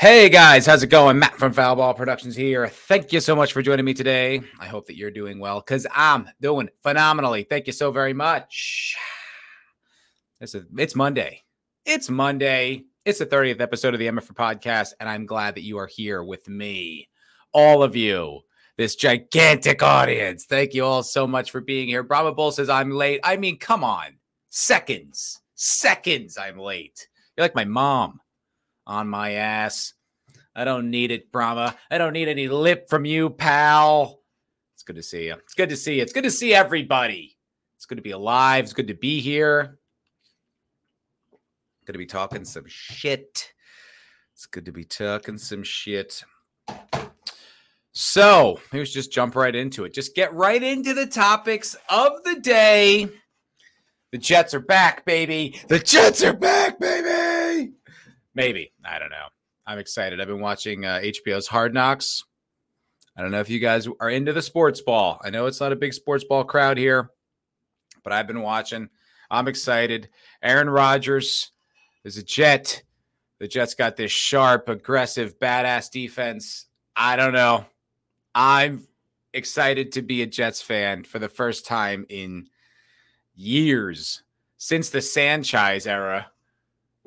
Hey guys, how's it going? Matt from Foul Ball Productions here. Thank you so much for joining me today. I hope that you're doing well because I'm doing phenomenally. Thank you so very much. It's, a, it's Monday. It's Monday. It's the 30th episode of the MFer podcast, and I'm glad that you are here with me. All of you, this gigantic audience. Thank you all so much for being here. Brahma Bull says I'm late. I mean, come on. Seconds. Seconds I'm late. You're like my mom on my ass. I don't need it, Brahma. I don't need any lip from you, pal. It's good to see you. It's good to see you. It's good to see everybody. It's good to be alive. It's good to be here. Good to be talking some shit. It's good to be talking some shit. So, let's just jump right into it. Just get right into the topics of the day. The Jets are back, baby. The Jets are back, baby. Maybe. I don't know. I'm excited. I've been watching uh, HBO's Hard Knocks. I don't know if you guys are into the sports ball. I know it's not a big sports ball crowd here, but I've been watching. I'm excited. Aaron Rodgers is a Jet. The Jets got this sharp, aggressive, badass defense. I don't know. I'm excited to be a Jets fan for the first time in years since the Sanchez era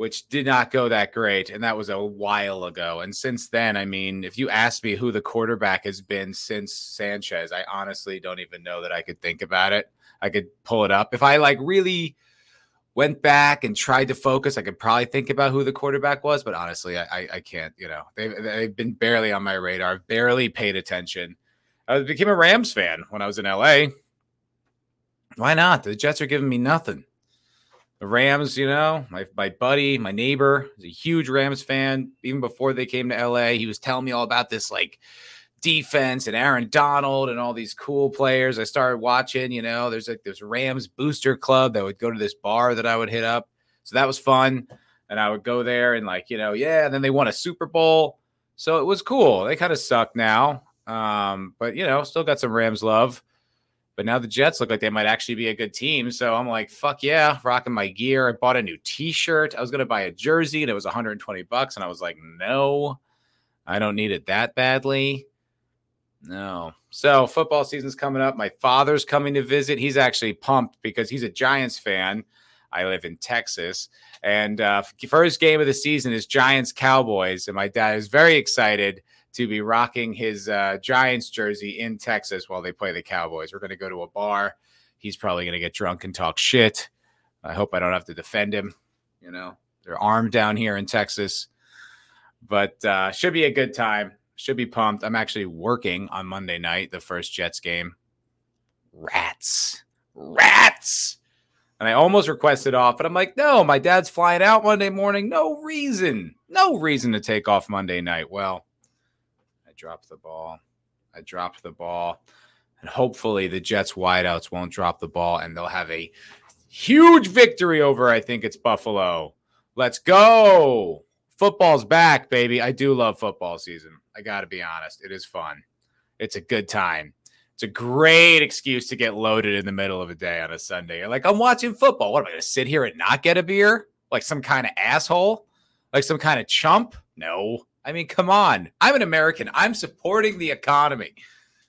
which did not go that great. And that was a while ago. And since then, I mean, if you ask me who the quarterback has been since Sanchez, I honestly don't even know that I could think about it. I could pull it up. If I like really went back and tried to focus, I could probably think about who the quarterback was. But honestly, I, I, can't, you know, they've, they've been barely on my radar. Barely paid attention. I became a Rams fan when I was in LA. Why not? The Jets are giving me nothing the Rams, you know, my, my buddy, my neighbor is a huge Rams fan. Even before they came to LA, he was telling me all about this like defense and Aaron Donald and all these cool players. I started watching, you know, there's like this Rams booster club that would go to this bar that I would hit up. So that was fun. And I would go there and like, you know, yeah, and then they won a Super Bowl. So it was cool. They kind of suck now. Um, but you know, still got some Rams love. But now the Jets look like they might actually be a good team. So I'm like, fuck yeah, rocking my gear. I bought a new t-shirt. I was gonna buy a jersey and it was 120 bucks. And I was like, no, I don't need it that badly. No. So football season's coming up. My father's coming to visit. He's actually pumped because he's a Giants fan. I live in Texas. And uh, first game of the season is Giants Cowboys. And my dad is very excited to be rocking his uh, Giants jersey in Texas while they play the Cowboys. We're going to go to a bar. He's probably going to get drunk and talk shit. I hope I don't have to defend him. You know, they're armed down here in Texas, but uh, should be a good time. Should be pumped. I'm actually working on Monday night, the first Jets game. Rats, rats. And I almost requested off, but I'm like, no, my dad's flying out Monday morning. No reason, no reason to take off Monday night. Well, dropped the ball. I dropped the ball. And hopefully the Jets wideouts won't drop the ball and they'll have a huge victory over, I think it's Buffalo. Let's go. Football's back, baby. I do love football season. I got to be honest. It is fun. It's a good time. It's a great excuse to get loaded in the middle of a day on a Sunday. You're like, I'm watching football. What am I going to sit here and not get a beer? Like some kind of asshole? Like some kind of chump? No. I mean, come on. I'm an American. I'm supporting the economy.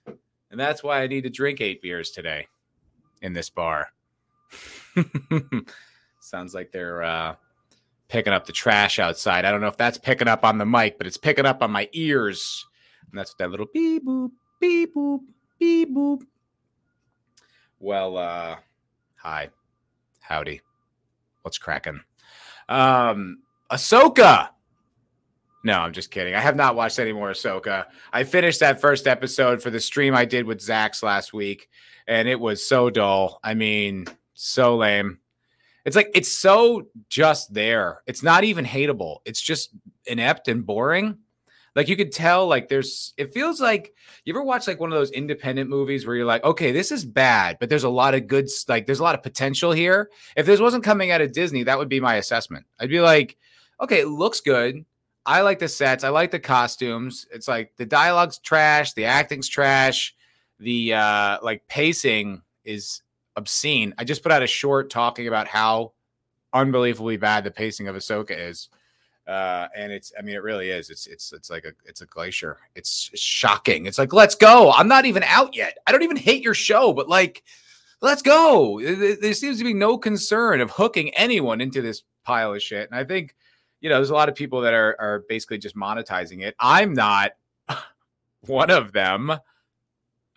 And that's why I need to drink eight beers today in this bar. Sounds like they're uh, picking up the trash outside. I don't know if that's picking up on the mic, but it's picking up on my ears. And that's what that little beep boop, beep boop, beep boop. Well, uh, hi. Howdy. What's cracking? Um, Ahsoka no, I'm just kidding. I have not watched any more Ahsoka. I finished that first episode for the stream I did with Zax last week, and it was so dull. I mean, so lame. It's like it's so just there. It's not even hateable. It's just inept and boring. Like you could tell, like there's it feels like you ever watch like one of those independent movies where you're like, okay, this is bad, but there's a lot of good like there's a lot of potential here. If this wasn't coming out of Disney, that would be my assessment. I'd be like, okay, it looks good I like the sets. I like the costumes. It's like the dialogue's trash, the acting's trash, the uh like pacing is obscene. I just put out a short talking about how unbelievably bad the pacing of Ahsoka is. Uh, and it's, I mean, it really is. It's, it's, it's like a, it's a glacier. It's shocking. It's like, let's go. I'm not even out yet. I don't even hate your show, but like, let's go. There seems to be no concern of hooking anyone into this pile of shit. And I think, you know, there's a lot of people that are, are basically just monetizing it. I'm not one of them.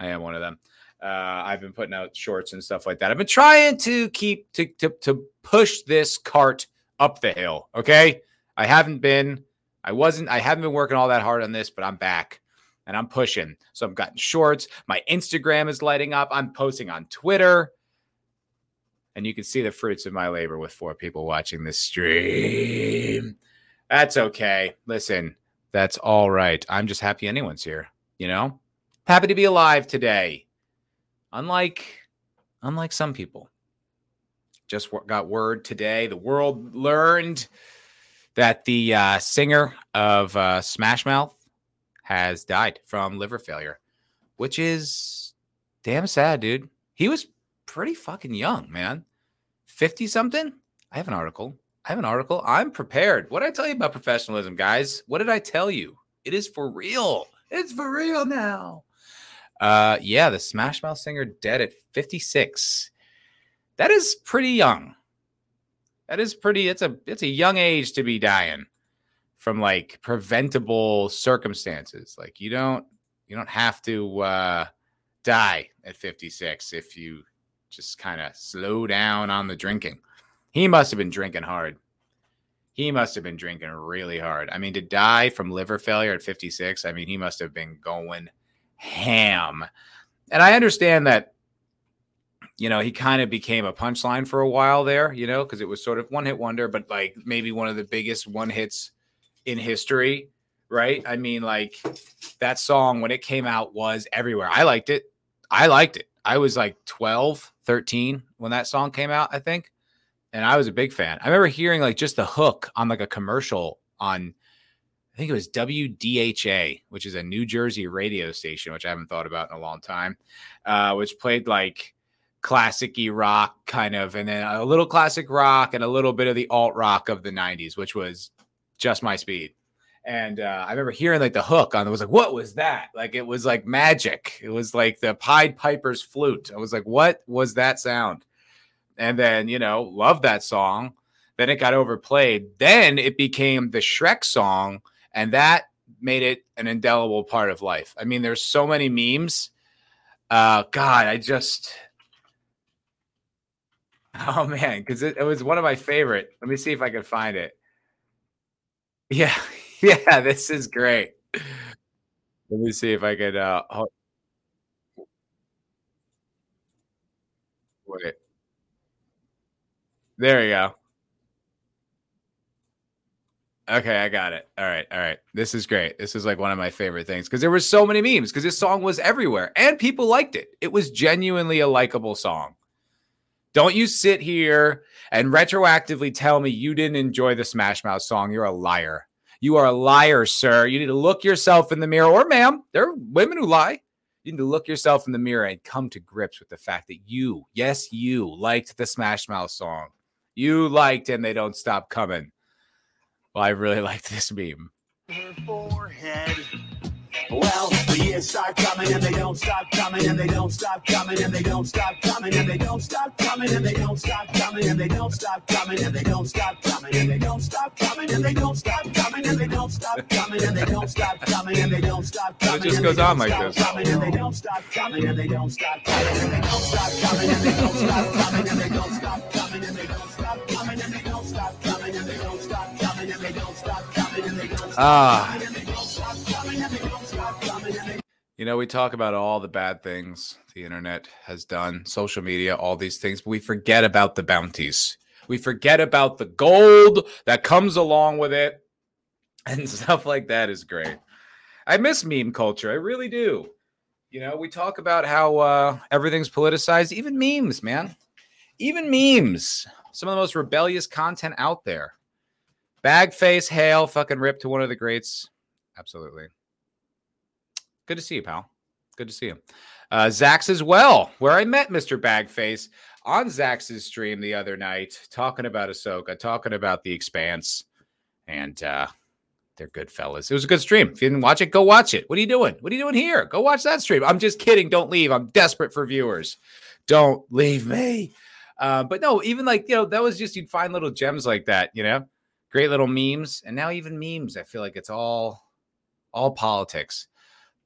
I am one of them. Uh, I've been putting out shorts and stuff like that. I've been trying to keep to, to to push this cart up the hill. Okay, I haven't been. I wasn't. I haven't been working all that hard on this, but I'm back and I'm pushing. So I've gotten shorts. My Instagram is lighting up. I'm posting on Twitter. And you can see the fruits of my labor with four people watching this stream. That's okay. Listen, that's all right. I'm just happy anyone's here, you know? Happy to be alive today. Unlike unlike some people. Just got word today. The world learned that the uh, singer of uh, Smash Mouth has died from liver failure, which is damn sad, dude. He was pretty fucking young, man. 50 something? I have an article. I have an article. I'm prepared. What did I tell you about professionalism, guys? What did I tell you? It is for real. It's for real now. Uh, yeah, the Smash Mouth singer dead at 56. That is pretty young. That is pretty. It's a it's a young age to be dying from like preventable circumstances. Like you don't you don't have to uh, die at 56 if you just kind of slow down on the drinking. He must have been drinking hard. He must have been drinking really hard. I mean, to die from liver failure at 56, I mean, he must have been going ham. And I understand that, you know, he kind of became a punchline for a while there, you know, because it was sort of one hit wonder, but like maybe one of the biggest one hits in history, right? I mean, like that song when it came out was everywhere. I liked it. I liked it. I was like 12, 13 when that song came out, I think. And I was a big fan. I remember hearing like just the hook on like a commercial on I think it was WDHA, which is a New Jersey radio station, which I haven't thought about in a long time, uh, which played like classicy rock kind of, and then a little classic rock and a little bit of the alt rock of the 90s, which was just my speed. And uh, I remember hearing like the hook on it was like, what was that? Like it was like magic. It was like the Pied Piper's flute. I was like, what was that sound? And then, you know, love that song. Then it got overplayed. Then it became the Shrek song and that made it an indelible part of life. I mean, there's so many memes. Uh, God, I just, oh man, because it, it, was one of my favorite. Let me see if I can find it. Yeah, yeah, this is great. Let me see if I could. Uh, hold. Wait. There you go. Okay, I got it. All right, all right. This is great. This is like one of my favorite things because there were so many memes because this song was everywhere and people liked it. It was genuinely a likable song. Don't you sit here and retroactively tell me you didn't enjoy the Smash Mouth song. You're a liar. You are a liar, sir. You need to look yourself in the mirror, or ma'am. There are women who lie. You need to look yourself in the mirror and come to grips with the fact that you, yes, you liked the Smash Mouth song. You liked and they don't stop coming. Well, I really liked this meme. Forehead. Well, the years start coming and they don't stop coming and they don't stop coming and they don't stop coming and they don't stop coming and they don't stop coming and they don't stop coming and they don't stop coming and they don't stop coming and they don't stop coming and they don't stop coming and they don't stop coming and they don't stop coming. It just goes on like this. And they don't stop coming and they don't stop coming and they don't stop coming and they don't stop coming and they don't stop coming and they don't stop coming and they don't stop coming and they don't stop Ah. You know, we talk about all the bad things the internet has done, social media, all these things, but we forget about the bounties. We forget about the gold that comes along with it. And stuff like that is great. I miss meme culture. I really do. You know, we talk about how uh, everything's politicized, even memes, man. Even memes. Some of the most rebellious content out there. Bagface, hail, fucking rip to one of the greats. Absolutely. Good to see you, pal. Good to see you. Uh, Zax as well, where I met Mr. Bagface on Zax's stream the other night, talking about Ahsoka, talking about the expanse. and uh, they're good fellas. It was a good stream. If you didn't watch it, go watch it. What are you doing? What are you doing here? Go watch that stream. I'm just kidding. Don't leave. I'm desperate for viewers. Don't leave me. Uh, but no, even like you know, that was just you'd find little gems like that. You know, great little memes, and now even memes. I feel like it's all all politics.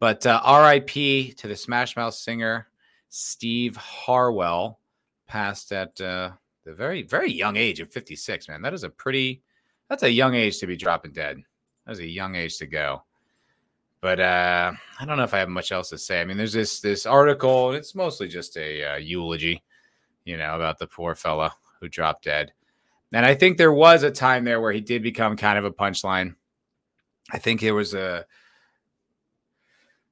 But uh, R.I.P. to the Smash Mouth singer Steve Harwell, passed at uh, the very very young age of 56. Man, that is a pretty that's a young age to be dropping dead. That was a young age to go. But uh, I don't know if I have much else to say. I mean, there's this this article, and it's mostly just a uh, eulogy, you know, about the poor fella who dropped dead. And I think there was a time there where he did become kind of a punchline. I think it was a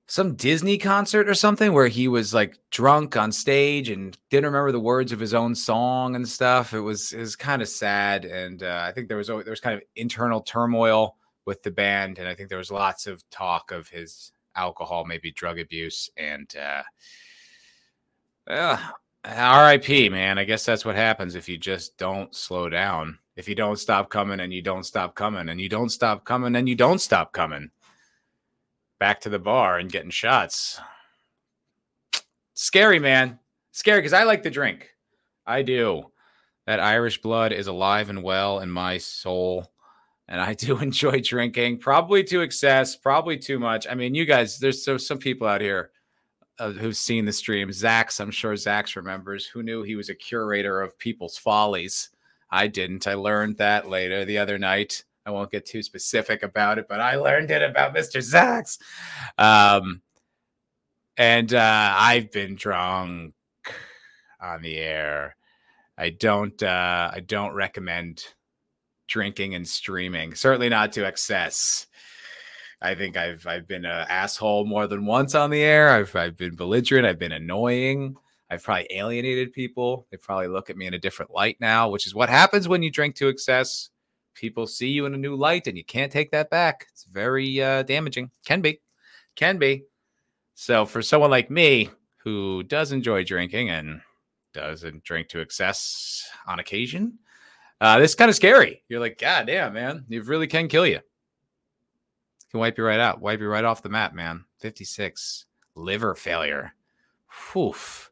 some Disney concert or something where he was like drunk on stage and didn't remember the words of his own song and stuff. It was it was kind of sad, and uh, I think there was there was kind of internal turmoil with the band, and I think there was lots of talk of his alcohol, maybe drug abuse, and uh, R.I.P. Man, I guess that's what happens if you just don't slow down. If you don't stop coming and you don't stop coming and you don't stop coming and you don't stop coming back to the bar and getting shots. Scary, man. Scary because I like to drink. I do. That Irish blood is alive and well in my soul. And I do enjoy drinking, probably to excess, probably too much. I mean, you guys, there's so some people out here uh, who've seen the stream. Zax, I'm sure Zax remembers, who knew he was a curator of people's follies. I didn't. I learned that later the other night. I won't get too specific about it, but I learned it about Mr. Zax. Um, and uh, I've been drunk on the air. I don't. Uh, I don't recommend drinking and streaming. Certainly not to excess. I think I've I've been an asshole more than once on the air. I've I've been belligerent. I've been annoying. I've probably alienated people. They probably look at me in a different light now, which is what happens when you drink to excess people see you in a new light and you can't take that back. It's very uh, damaging. Can be. Can be. So for someone like me who does enjoy drinking and doesn't drink to excess on occasion, uh, this is kind of scary. You're like, God damn, man, you really can kill you. Can wipe you right out, wipe you right off the map, man. 56 liver failure. Oof.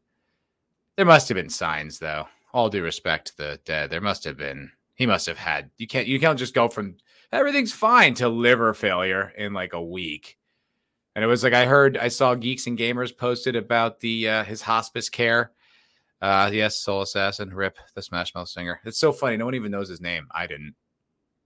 There must have been signs, though. All due respect to the dead, there must have been he must have had. You can't you can't just go from everything's fine to liver failure in like a week. And it was like I heard I saw Geeks and Gamers posted about the uh, his hospice care. Uh yes, Soul Assassin, Rip, the Smash Mouth singer. It's so funny. No one even knows his name. I didn't.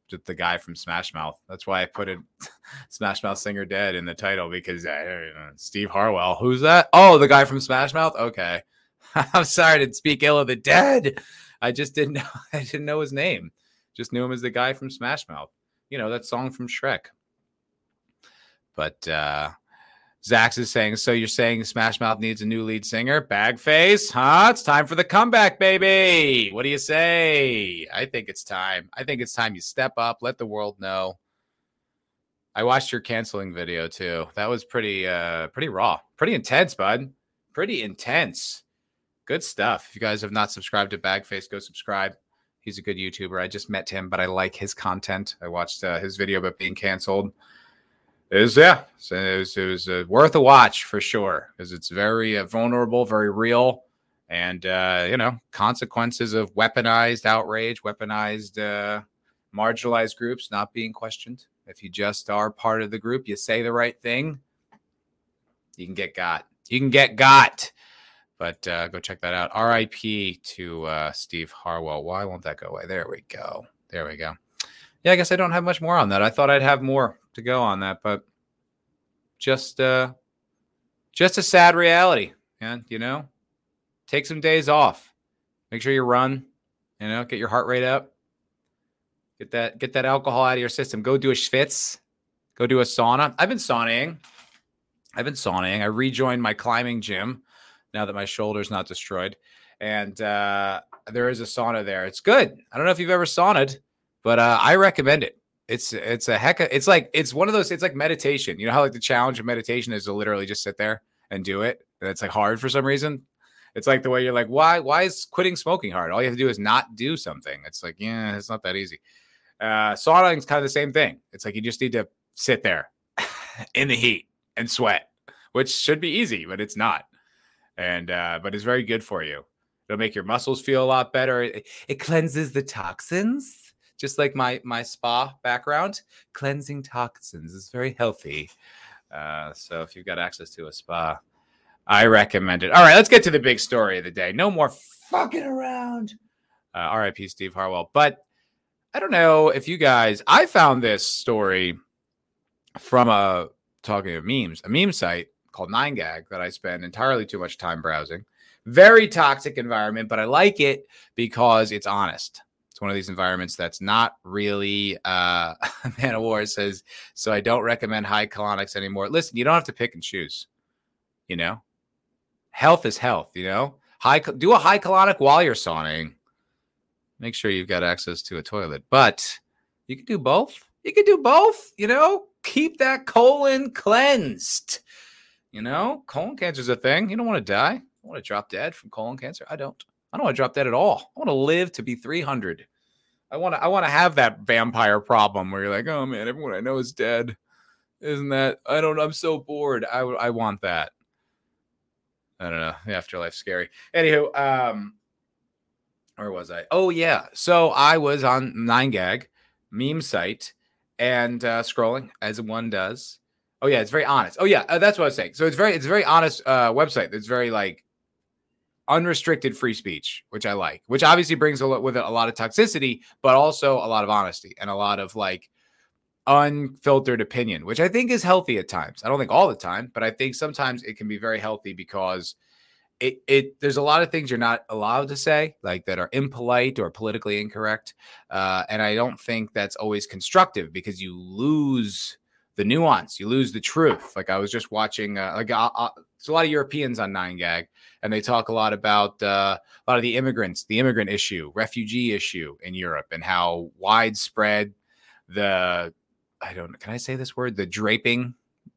Just the guy from Smash Mouth. That's why I put it Smash Mouth singer dead in the title because uh, Steve Harwell. Who's that? Oh, the guy from Smash Mouth. Okay. I'm sorry to speak ill of the dead. I just didn't know I didn't know his name. Just knew him as the guy from Smash Mouth. You know, that song from Shrek. But uh Zax is saying, so you're saying Smash Mouth needs a new lead singer? Bagface, huh? It's time for the comeback, baby. What do you say? I think it's time. I think it's time you step up, let the world know. I watched your canceling video too. That was pretty uh pretty raw. Pretty intense, bud. Pretty intense. Good stuff. If you guys have not subscribed to Bagface, go subscribe. He's a good YouTuber. I just met him, but I like his content. I watched uh, his video about being canceled. It was yeah, it was, it was uh, worth a watch for sure because it's very uh, vulnerable, very real, and uh, you know consequences of weaponized outrage, weaponized uh, marginalized groups not being questioned. If you just are part of the group, you say the right thing, you can get got. You can get got. But uh, go check that out. RIP to uh, Steve Harwell. Why won't that go away? There we go. There we go. Yeah, I guess I don't have much more on that. I thought I'd have more to go on that, but just uh just a sad reality. And you know, take some days off. Make sure you run, you know, get your heart rate up. Get that get that alcohol out of your system. Go do a schwitz. Go do a sauna. I've been saunaing. I've been saunaing. I rejoined my climbing gym now that my shoulder's not destroyed. And uh, there is a sauna there. It's good. I don't know if you've ever sauned, but uh, I recommend it. It's it's a heck of it's like it's one of those it's like meditation. You know how like the challenge of meditation is to literally just sit there and do it. And it's like hard for some reason. It's like the way you're like, why why is quitting smoking hard? All you have to do is not do something. It's like, yeah, it's not that easy. Uh, is kind of the same thing. It's like you just need to sit there in the heat and sweat, which should be easy, but it's not. And uh, but it's very good for you. It'll make your muscles feel a lot better. It, it cleanses the toxins, just like my my spa background. Cleansing toxins is very healthy. Uh, so if you've got access to a spa, I recommend it. All right, let's get to the big story of the day. No more fucking around. Uh, RIP Steve Harwell. But I don't know if you guys, I found this story from a talking of memes, a meme site called 9gag that I spend entirely too much time browsing. Very toxic environment, but I like it because it's honest. It's one of these environments that's not really uh Man of War says, so I don't recommend high colonics anymore. Listen, you don't have to pick and choose. You know? Health is health, you know? High do a high colonic while you're sauning. Make sure you've got access to a toilet. But you can do both. You can do both, you know? Keep that colon cleansed. You know, colon cancer is a thing. You don't want to die. I want to drop dead from colon cancer. I don't. I don't want to drop dead at all. I want to live to be 300. I want to. I want to have that vampire problem where you're like, oh man, everyone I know is dead. Isn't that? I don't. I'm so bored. I I want that. I don't know. The afterlife's scary. Anywho, um, where was I? Oh yeah. So I was on 9gag meme site and uh, scrolling as one does Oh yeah, it's very honest. Oh yeah, uh, that's what I was saying. So it's very it's a very honest uh, website. It's very like unrestricted free speech, which I like. Which obviously brings a lot with it a lot of toxicity, but also a lot of honesty and a lot of like unfiltered opinion, which I think is healthy at times. I don't think all the time, but I think sometimes it can be very healthy because it it there's a lot of things you're not allowed to say, like that are impolite or politically incorrect, uh, and I don't think that's always constructive because you lose the nuance. You lose the truth. Like I was just watching, uh, like uh, uh, a lot of Europeans on 9gag, and they talk a lot about uh, a lot of the immigrants, the immigrant issue, refugee issue in Europe, and how widespread the I don't can I say this word the draping.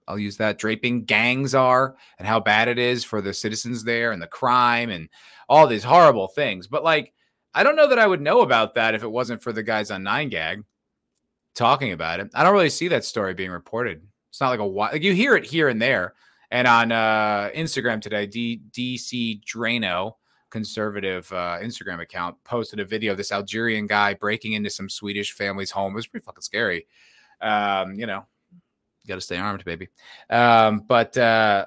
I'll use that draping gangs are, and how bad it is for the citizens there, and the crime, and all these horrible things. But like, I don't know that I would know about that if it wasn't for the guys on 9gag talking about it. I don't really see that story being reported. It's not like a like you hear it here and there. And on uh, Instagram today, D- DC Draino, conservative uh, Instagram account, posted a video of this Algerian guy breaking into some Swedish family's home. It was pretty fucking scary. Um, you know, you got to stay armed, baby. Um, but uh,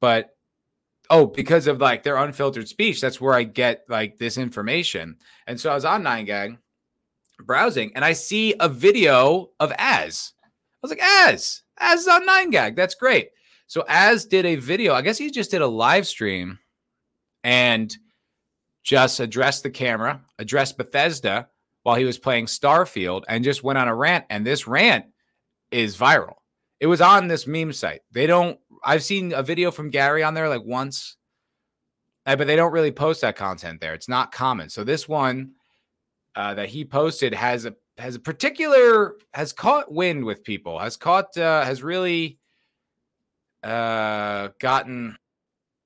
but oh, because of like their unfiltered speech, that's where I get like this information. And so I was on 9gag browsing and I see a video of Az. I was like, Az, Az on 9gag. That's great. So Az did a video. I guess he just did a live stream and just addressed the camera, addressed Bethesda while he was playing Starfield, and just went on a rant. And this rant is viral. It was on this meme site. They don't, I've seen a video from Gary on there like once, eh, but they don't really post that content there. It's not common. So this one uh, that he posted has a has a particular has caught wind with people has caught uh, has really uh, gotten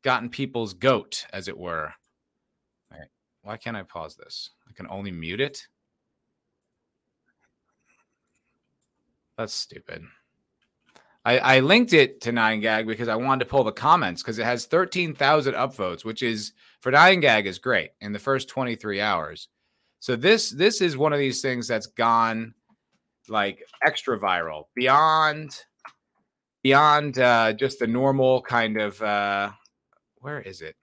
gotten people's goat as it were. All right. Why can't i pause this? I can only mute it? That's stupid. I, I linked it to 9gag because I wanted to pull the comments because it has 13,000 upvotes, which is for 9gag is great in the first 23 hours. So this this is one of these things that's gone like extra viral beyond beyond uh, just the normal kind of uh, where is it?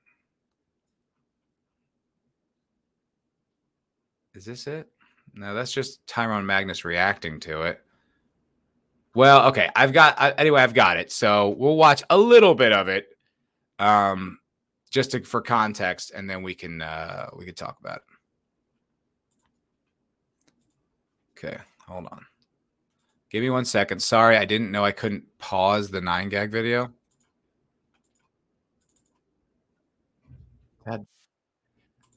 Is this it? No, that's just Tyrone Magnus reacting to it. Well, okay, I've got I, anyway. I've got it, so we'll watch a little bit of it, um, just to, for context, and then we can uh, we can talk about it. Okay, hold on. Give me one second. Sorry, I didn't know I couldn't pause the 9gag video. God.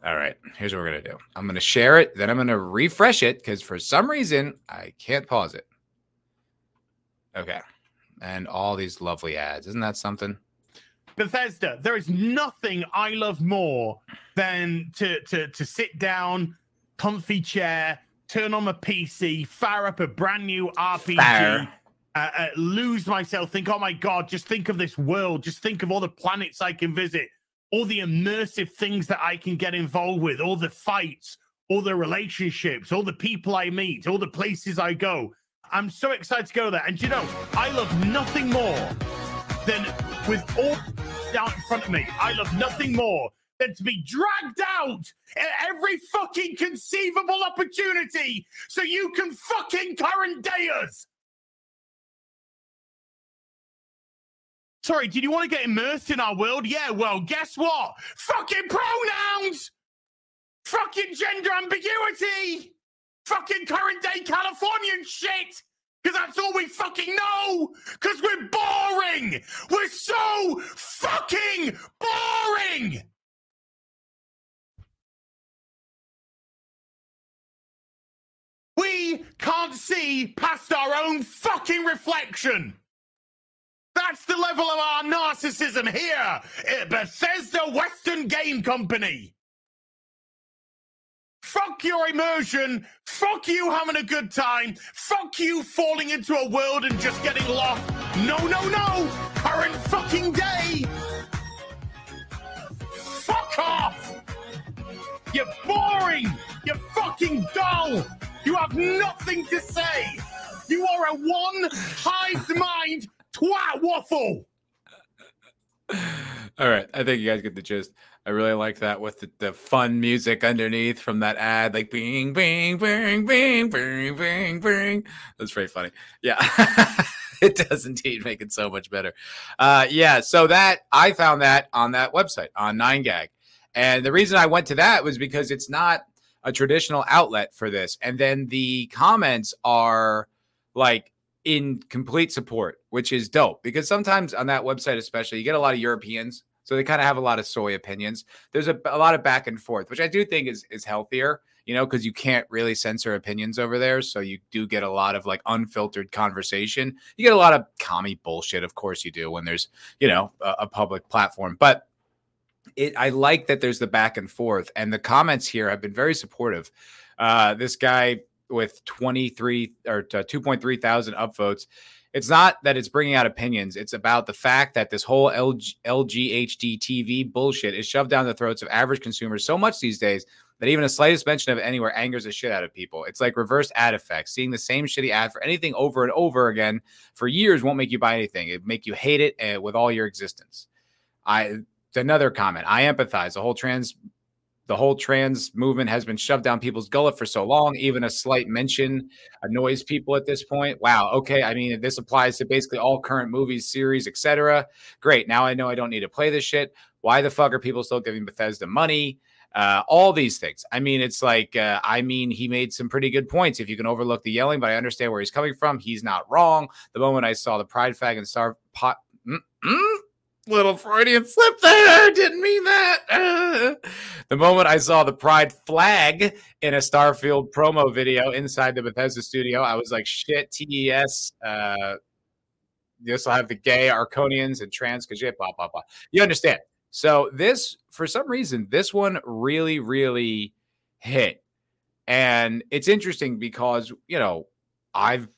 All right, here's what we're going to do I'm going to share it, then I'm going to refresh it because for some reason I can't pause it. Okay. And all these lovely ads. Isn't that something? Bethesda, there is nothing I love more than to to to sit down, comfy chair, turn on my PC, fire up a brand new RPG, uh, uh, lose myself, think, oh my God, just think of this world. Just think of all the planets I can visit, all the immersive things that I can get involved with, all the fights, all the relationships, all the people I meet, all the places I go. I'm so excited to go there. And you know, I love nothing more than with all down in front of me. I love nothing more than to be dragged out at every fucking conceivable opportunity so you can fucking current day us. Sorry, did you want to get immersed in our world? Yeah, well, guess what? Fucking pronouns! Fucking gender ambiguity! Fucking current day Californian shit! Because that's all we fucking know! Because we're boring! We're so fucking boring! We can't see past our own fucking reflection! That's the level of our narcissism here at Bethesda Western Game Company! Fuck your immersion. Fuck you having a good time. Fuck you falling into a world and just getting lost. No, no, no. Current fucking day. Fuck off. You're boring. You're fucking dull. You have nothing to say. You are a one hive mind twat waffle. All right, I think you guys get the gist. I really like that with the, the fun music underneath from that ad, like bing, bing, bing, bing, bing, bing, bing. That's very funny. Yeah, it does indeed make it so much better. Uh, yeah, so that I found that on that website on Nine Gag, and the reason I went to that was because it's not a traditional outlet for this, and then the comments are like in complete support, which is dope because sometimes on that website, especially, you get a lot of Europeans. So they kind of have a lot of soy opinions. There's a, a lot of back and forth, which I do think is is healthier, you know, because you can't really censor opinions over there. So you do get a lot of like unfiltered conversation. You get a lot of commie bullshit, of course you do, when there's, you know, a, a public platform. But it I like that there's the back and forth. And the comments here have been very supportive. Uh, this guy with 23 or 2.3 thousand upvotes. It's not that it's bringing out opinions. It's about the fact that this whole LG, LGHD TV bullshit is shoved down the throats of average consumers so much these days that even a slightest mention of anywhere angers the shit out of people. It's like reverse ad effect. Seeing the same shitty ad for anything over and over again for years won't make you buy anything. It make you hate it uh, with all your existence. I another comment. I empathize. The whole trans the whole trans movement has been shoved down people's gullet for so long. Even a slight mention annoys people at this point. Wow. Okay. I mean, this applies to basically all current movies, series, etc. Great. Now I know I don't need to play this shit. Why the fuck are people still giving Bethesda money? Uh, all these things. I mean, it's like, uh, I mean, he made some pretty good points. If you can overlook the yelling, but I understand where he's coming from. He's not wrong. The moment I saw the pride fag and star pot. Mm-mm little Freudian slip there. Didn't mean that. The moment I saw the pride flag in a Starfield promo video inside the Bethesda studio, I was like, shit, TES. Uh, this will have the gay Argonians and trans Khajiit, blah, blah, blah. You understand. So, this, for some reason, this one really, really hit. And it's interesting because, you know, I've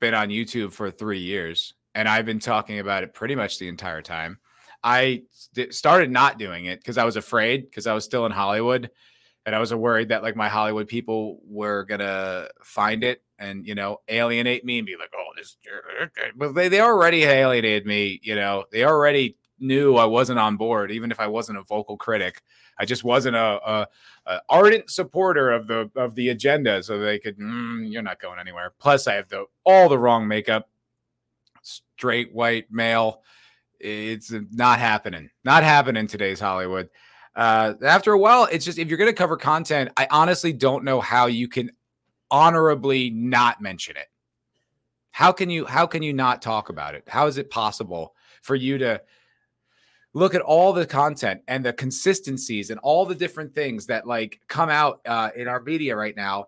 been on YouTube for three years and I've been talking about it pretty much the entire time. I st- started not doing it because I was afraid because I was still in Hollywood and I was worried that like my Hollywood people were gonna find it and you know alienate me and be like, oh, this, but they, they already alienated me. You know, they already knew I wasn't on board, even if I wasn't a vocal critic. I just wasn't a, a, a ardent supporter of the of the agenda, so they could. Mm, you're not going anywhere. Plus, I have the all the wrong makeup, straight white male it's not happening. Not happening today's Hollywood. Uh, after a while, it's just if you're going to cover content, I honestly don't know how you can honorably not mention it. How can you how can you not talk about it? How is it possible for you to look at all the content and the consistencies and all the different things that like come out uh, in our media right now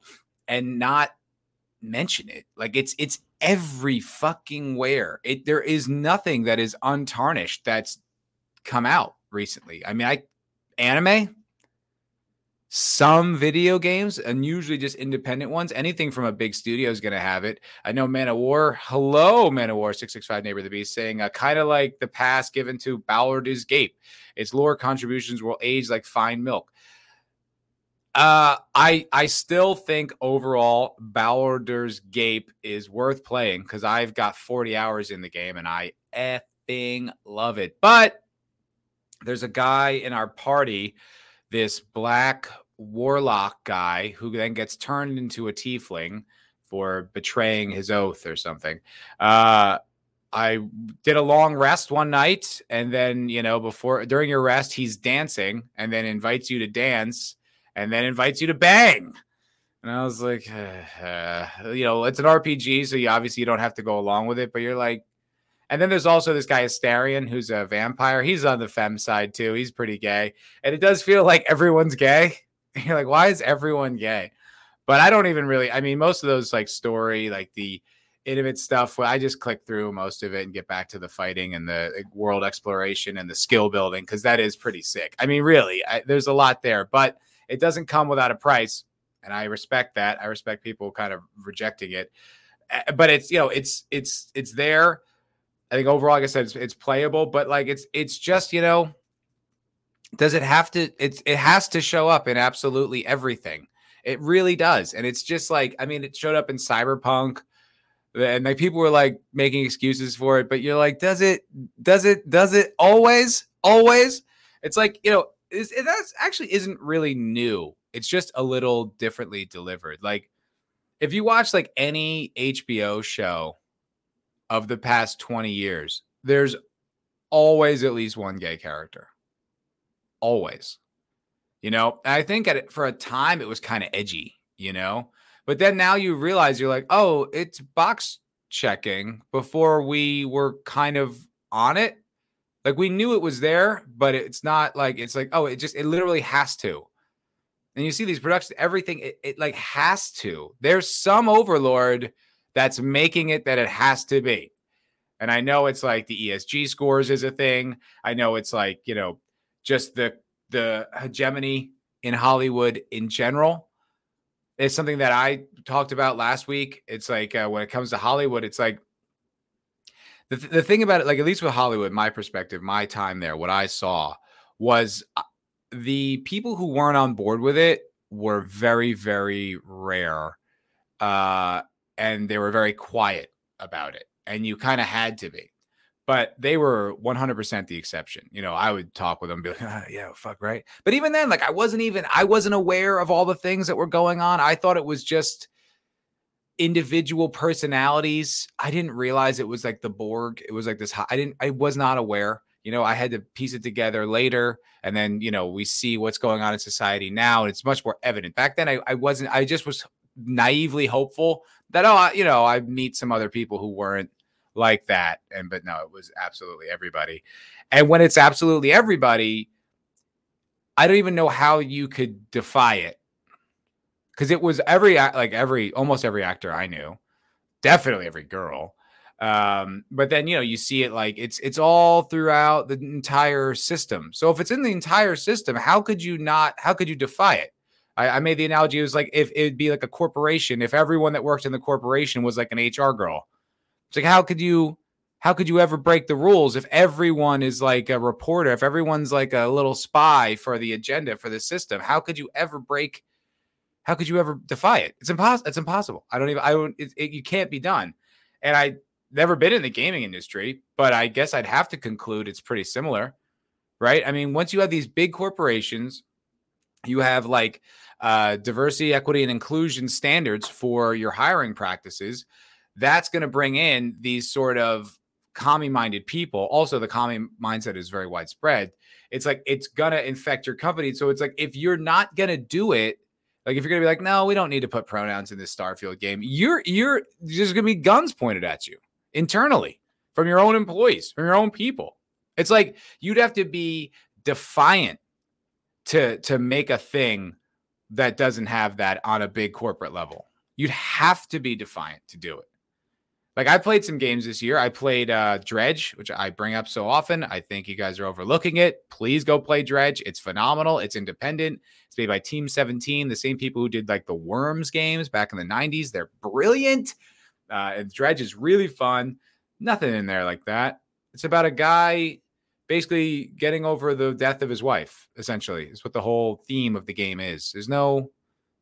and not mention it? Like it's it's every fucking where. It there is nothing that is untarnished that's come out recently. I mean, I anime some video games and usually just independent ones. Anything from a big studio is going to have it. I know Man of War. Hello, Man of War 665 Neighbor of the Beast saying uh, kind of like the pass given to Baldur's Gate. Its lore contributions will age like fine milk. Uh, I I still think overall Baldur's Gate is worth playing because I've got 40 hours in the game and I effing love it. But there's a guy in our party, this black warlock guy who then gets turned into a tiefling for betraying his oath or something. Uh, I did a long rest one night, and then you know before during your rest, he's dancing, and then invites you to dance, and then invites you to bang. And I was like, uh, you know, it's an RPG, so you obviously you don't have to go along with it, but you're like, and then there's also this guy Astarion, who's a vampire. He's on the fem side too. He's pretty gay, and it does feel like everyone's gay. You're like, why is everyone gay? But I don't even really. I mean, most of those like story, like the intimate stuff. I just click through most of it and get back to the fighting and the world exploration and the skill building because that is pretty sick. I mean, really, I, there's a lot there, but it doesn't come without a price, and I respect that. I respect people kind of rejecting it, but it's you know, it's it's it's there. I think overall, like I said, it's, it's playable, but like it's it's just you know does it have to it's it has to show up in absolutely everything it really does and it's just like i mean it showed up in cyberpunk and like people were like making excuses for it but you're like does it does it does it always always it's like you know it, that actually isn't really new it's just a little differently delivered like if you watch like any hbo show of the past 20 years there's always at least one gay character always. You know, I think at for a time it was kind of edgy, you know, but then now you realize you're like, oh, it's box checking before we were kind of on it. Like we knew it was there, but it's not like it's like, oh, it just it literally has to. And you see these productions, everything it, it like has to. There's some overlord that's making it that it has to be. And I know it's like the ESG scores is a thing. I know it's like, you know, just the the hegemony in Hollywood in general is something that I talked about last week. It's like uh, when it comes to Hollywood, it's like the, th- the thing about it, like at least with Hollywood, my perspective, my time there, what I saw was uh, the people who weren't on board with it were very, very rare. Uh, and they were very quiet about it. And you kind of had to be but they were 100% the exception. You know, I would talk with them, be like, ah, yeah, fuck, right. But even then, like, I wasn't even, I wasn't aware of all the things that were going on. I thought it was just individual personalities. I didn't realize it was like the Borg. It was like this, I didn't, I was not aware. You know, I had to piece it together later. And then, you know, we see what's going on in society now. And it's much more evident. Back then, I, I wasn't, I just was naively hopeful that, oh, you know, I meet some other people who weren't like that. And but no, it was absolutely everybody. And when it's absolutely everybody, I don't even know how you could defy it. Cuz it was every like every almost every actor I knew. Definitely every girl. Um, but then you know you see it like it's it's all throughout the entire system. So if it's in the entire system, how could you not? How could you defy it? I, I made the analogy. It was like if it'd be like a corporation. If everyone that worked in the corporation was like an HR girl, it's like how could you how could you ever break the rules if everyone is like a reporter, if everyone's like a little spy for the agenda for the system? How could you ever break? How could you ever defy it? It's impossible. It's impossible. I don't even. I don't. It, it, you can't be done. And I never been in the gaming industry, but I guess I'd have to conclude it's pretty similar, right? I mean, once you have these big corporations, you have like uh, diversity, equity, and inclusion standards for your hiring practices that's going to bring in these sort of commie minded people. Also, the commie mindset is very widespread. It's like it's going to infect your company. So it's like if you're not going to do it, like if you're to be like, no, we don't need to put pronouns in this Starfield game, you're, you're, there's to be guns pointed at you internally from your own employees, from your own people. It's like you'd have to be defiant to to make a thing that doesn't have that on a big corporate level. You'd have to be defiant to do it. Like I played some games this year. I played uh, Dredge, which I bring up so often. I think you guys are overlooking it. Please go play Dredge. It's phenomenal. It's independent. It's made by Team 17, the same people who did like the Worms games back in the 90s. They're brilliant. Uh, and Dredge is really fun. Nothing in there like that. It's about a guy basically getting over the death of his wife, essentially, is what the whole theme of the game is. There's no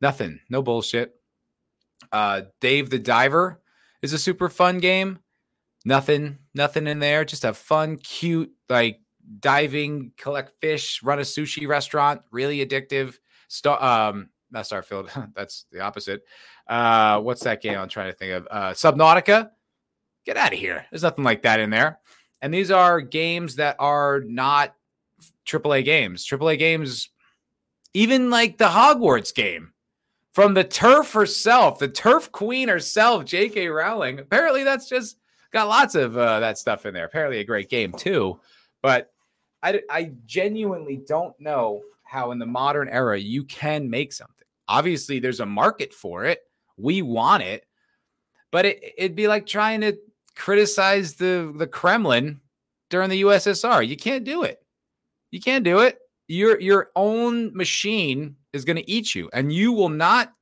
nothing, no bullshit. Uh, Dave the Diver is a super fun game. Nothing, nothing in there. Just a fun, cute, like diving, collect fish, run a sushi restaurant. Really addictive. Star, um, not Starfield. That's the opposite. Uh, what's that game I'm trying to think of? Uh, Subnautica. Get out of here. There's nothing like that in there. And these are games that are not AAA games. AAA games, even like the Hogwarts game from the turf herself, the turf queen herself, J.K. Rowling. Apparently, that's just got lots of uh, that stuff in there. Apparently, a great game too. But I, I genuinely don't know how in the modern era you can make something. Obviously, there's a market for it. We want it, but it, it'd be like trying to criticize the the Kremlin during the USSR. You can't do it. You can't do it. Your your own machine is going to eat you, and you will not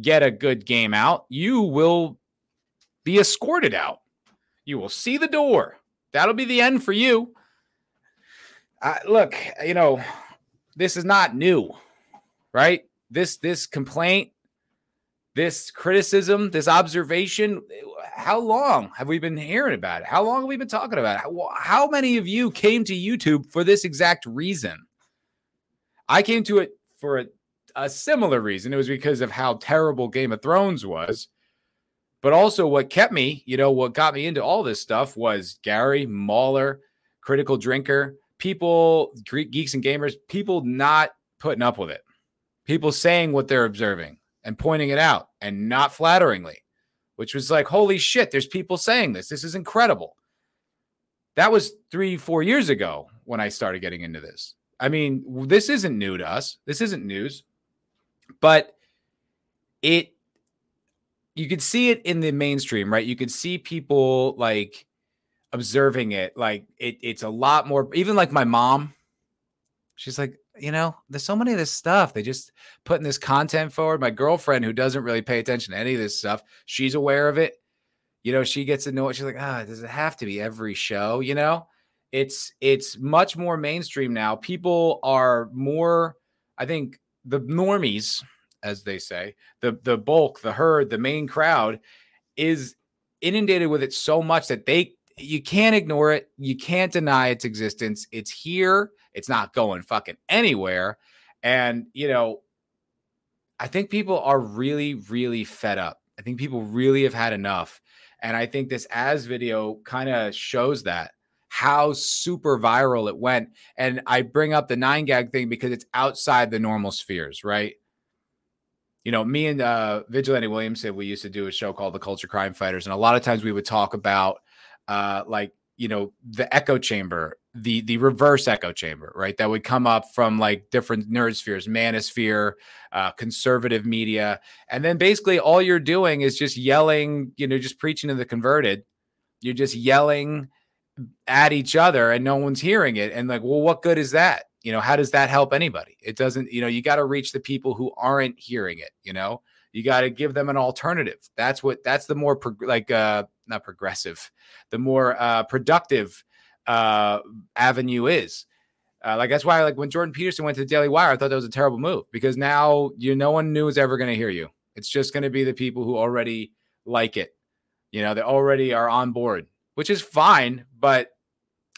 get a good game out. You will be escorted out. You will see the door. That'll be the end for you. Uh, look, you know, this is not new, right? This this complaint this criticism, this observation, how long have we been hearing about it? How long have we been talking about it? How, how, many of you came to YouTube for this exact reason? I came to it for a, a similar reason. It was because of how terrible Game of Thrones was. But also, what kept me, you know, what got me into all this stuff was Gary, Mauler, Critical Drinker, people, geeks and gamers, people not putting up with it, people saying what they're observing and pointing it out and not flatteringly, which was like, holy shit, there's people saying this. This is incredible. That was three, four years ago when I started getting into this. I mean, this isn't new to us. This isn't news, but it, you could see it in the mainstream, right? You could see people like observing it. Like it, it's a lot more, even like my mom, she's like, you know, there's so many of this stuff. They just putting this content forward. My girlfriend, who doesn't really pay attention to any of this stuff, she's aware of it. You know, she gets annoyed. She's like, ah, does it have to be every show? You know, it's it's much more mainstream now. People are more, I think, the normies, as they say, the the bulk, the herd, the main crowd is inundated with it so much that they you can't ignore it. You can't deny its existence. It's here. It's not going fucking anywhere. And, you know, I think people are really, really fed up. I think people really have had enough. And I think this as video kind of shows that how super viral it went. And I bring up the nine gag thing because it's outside the normal spheres, right? You know, me and uh, Vigilante Williamson, we used to do a show called The Culture Crime Fighters. And a lot of times we would talk about uh, like you know the echo chamber the the reverse echo chamber right that would come up from like different nerd spheres manosphere uh, conservative media and then basically all you're doing is just yelling you know just preaching to the converted you're just yelling at each other and no one's hearing it and like well what good is that you know how does that help anybody it doesn't you know you got to reach the people who aren't hearing it you know you got to give them an alternative that's what that's the more prog- like uh not progressive, the more uh, productive uh, avenue is. Uh, like that's why, like when Jordan Peterson went to the Daily Wire, I thought that was a terrible move because now you no one new is ever going to hear you. It's just going to be the people who already like it. You know, they already are on board, which is fine. But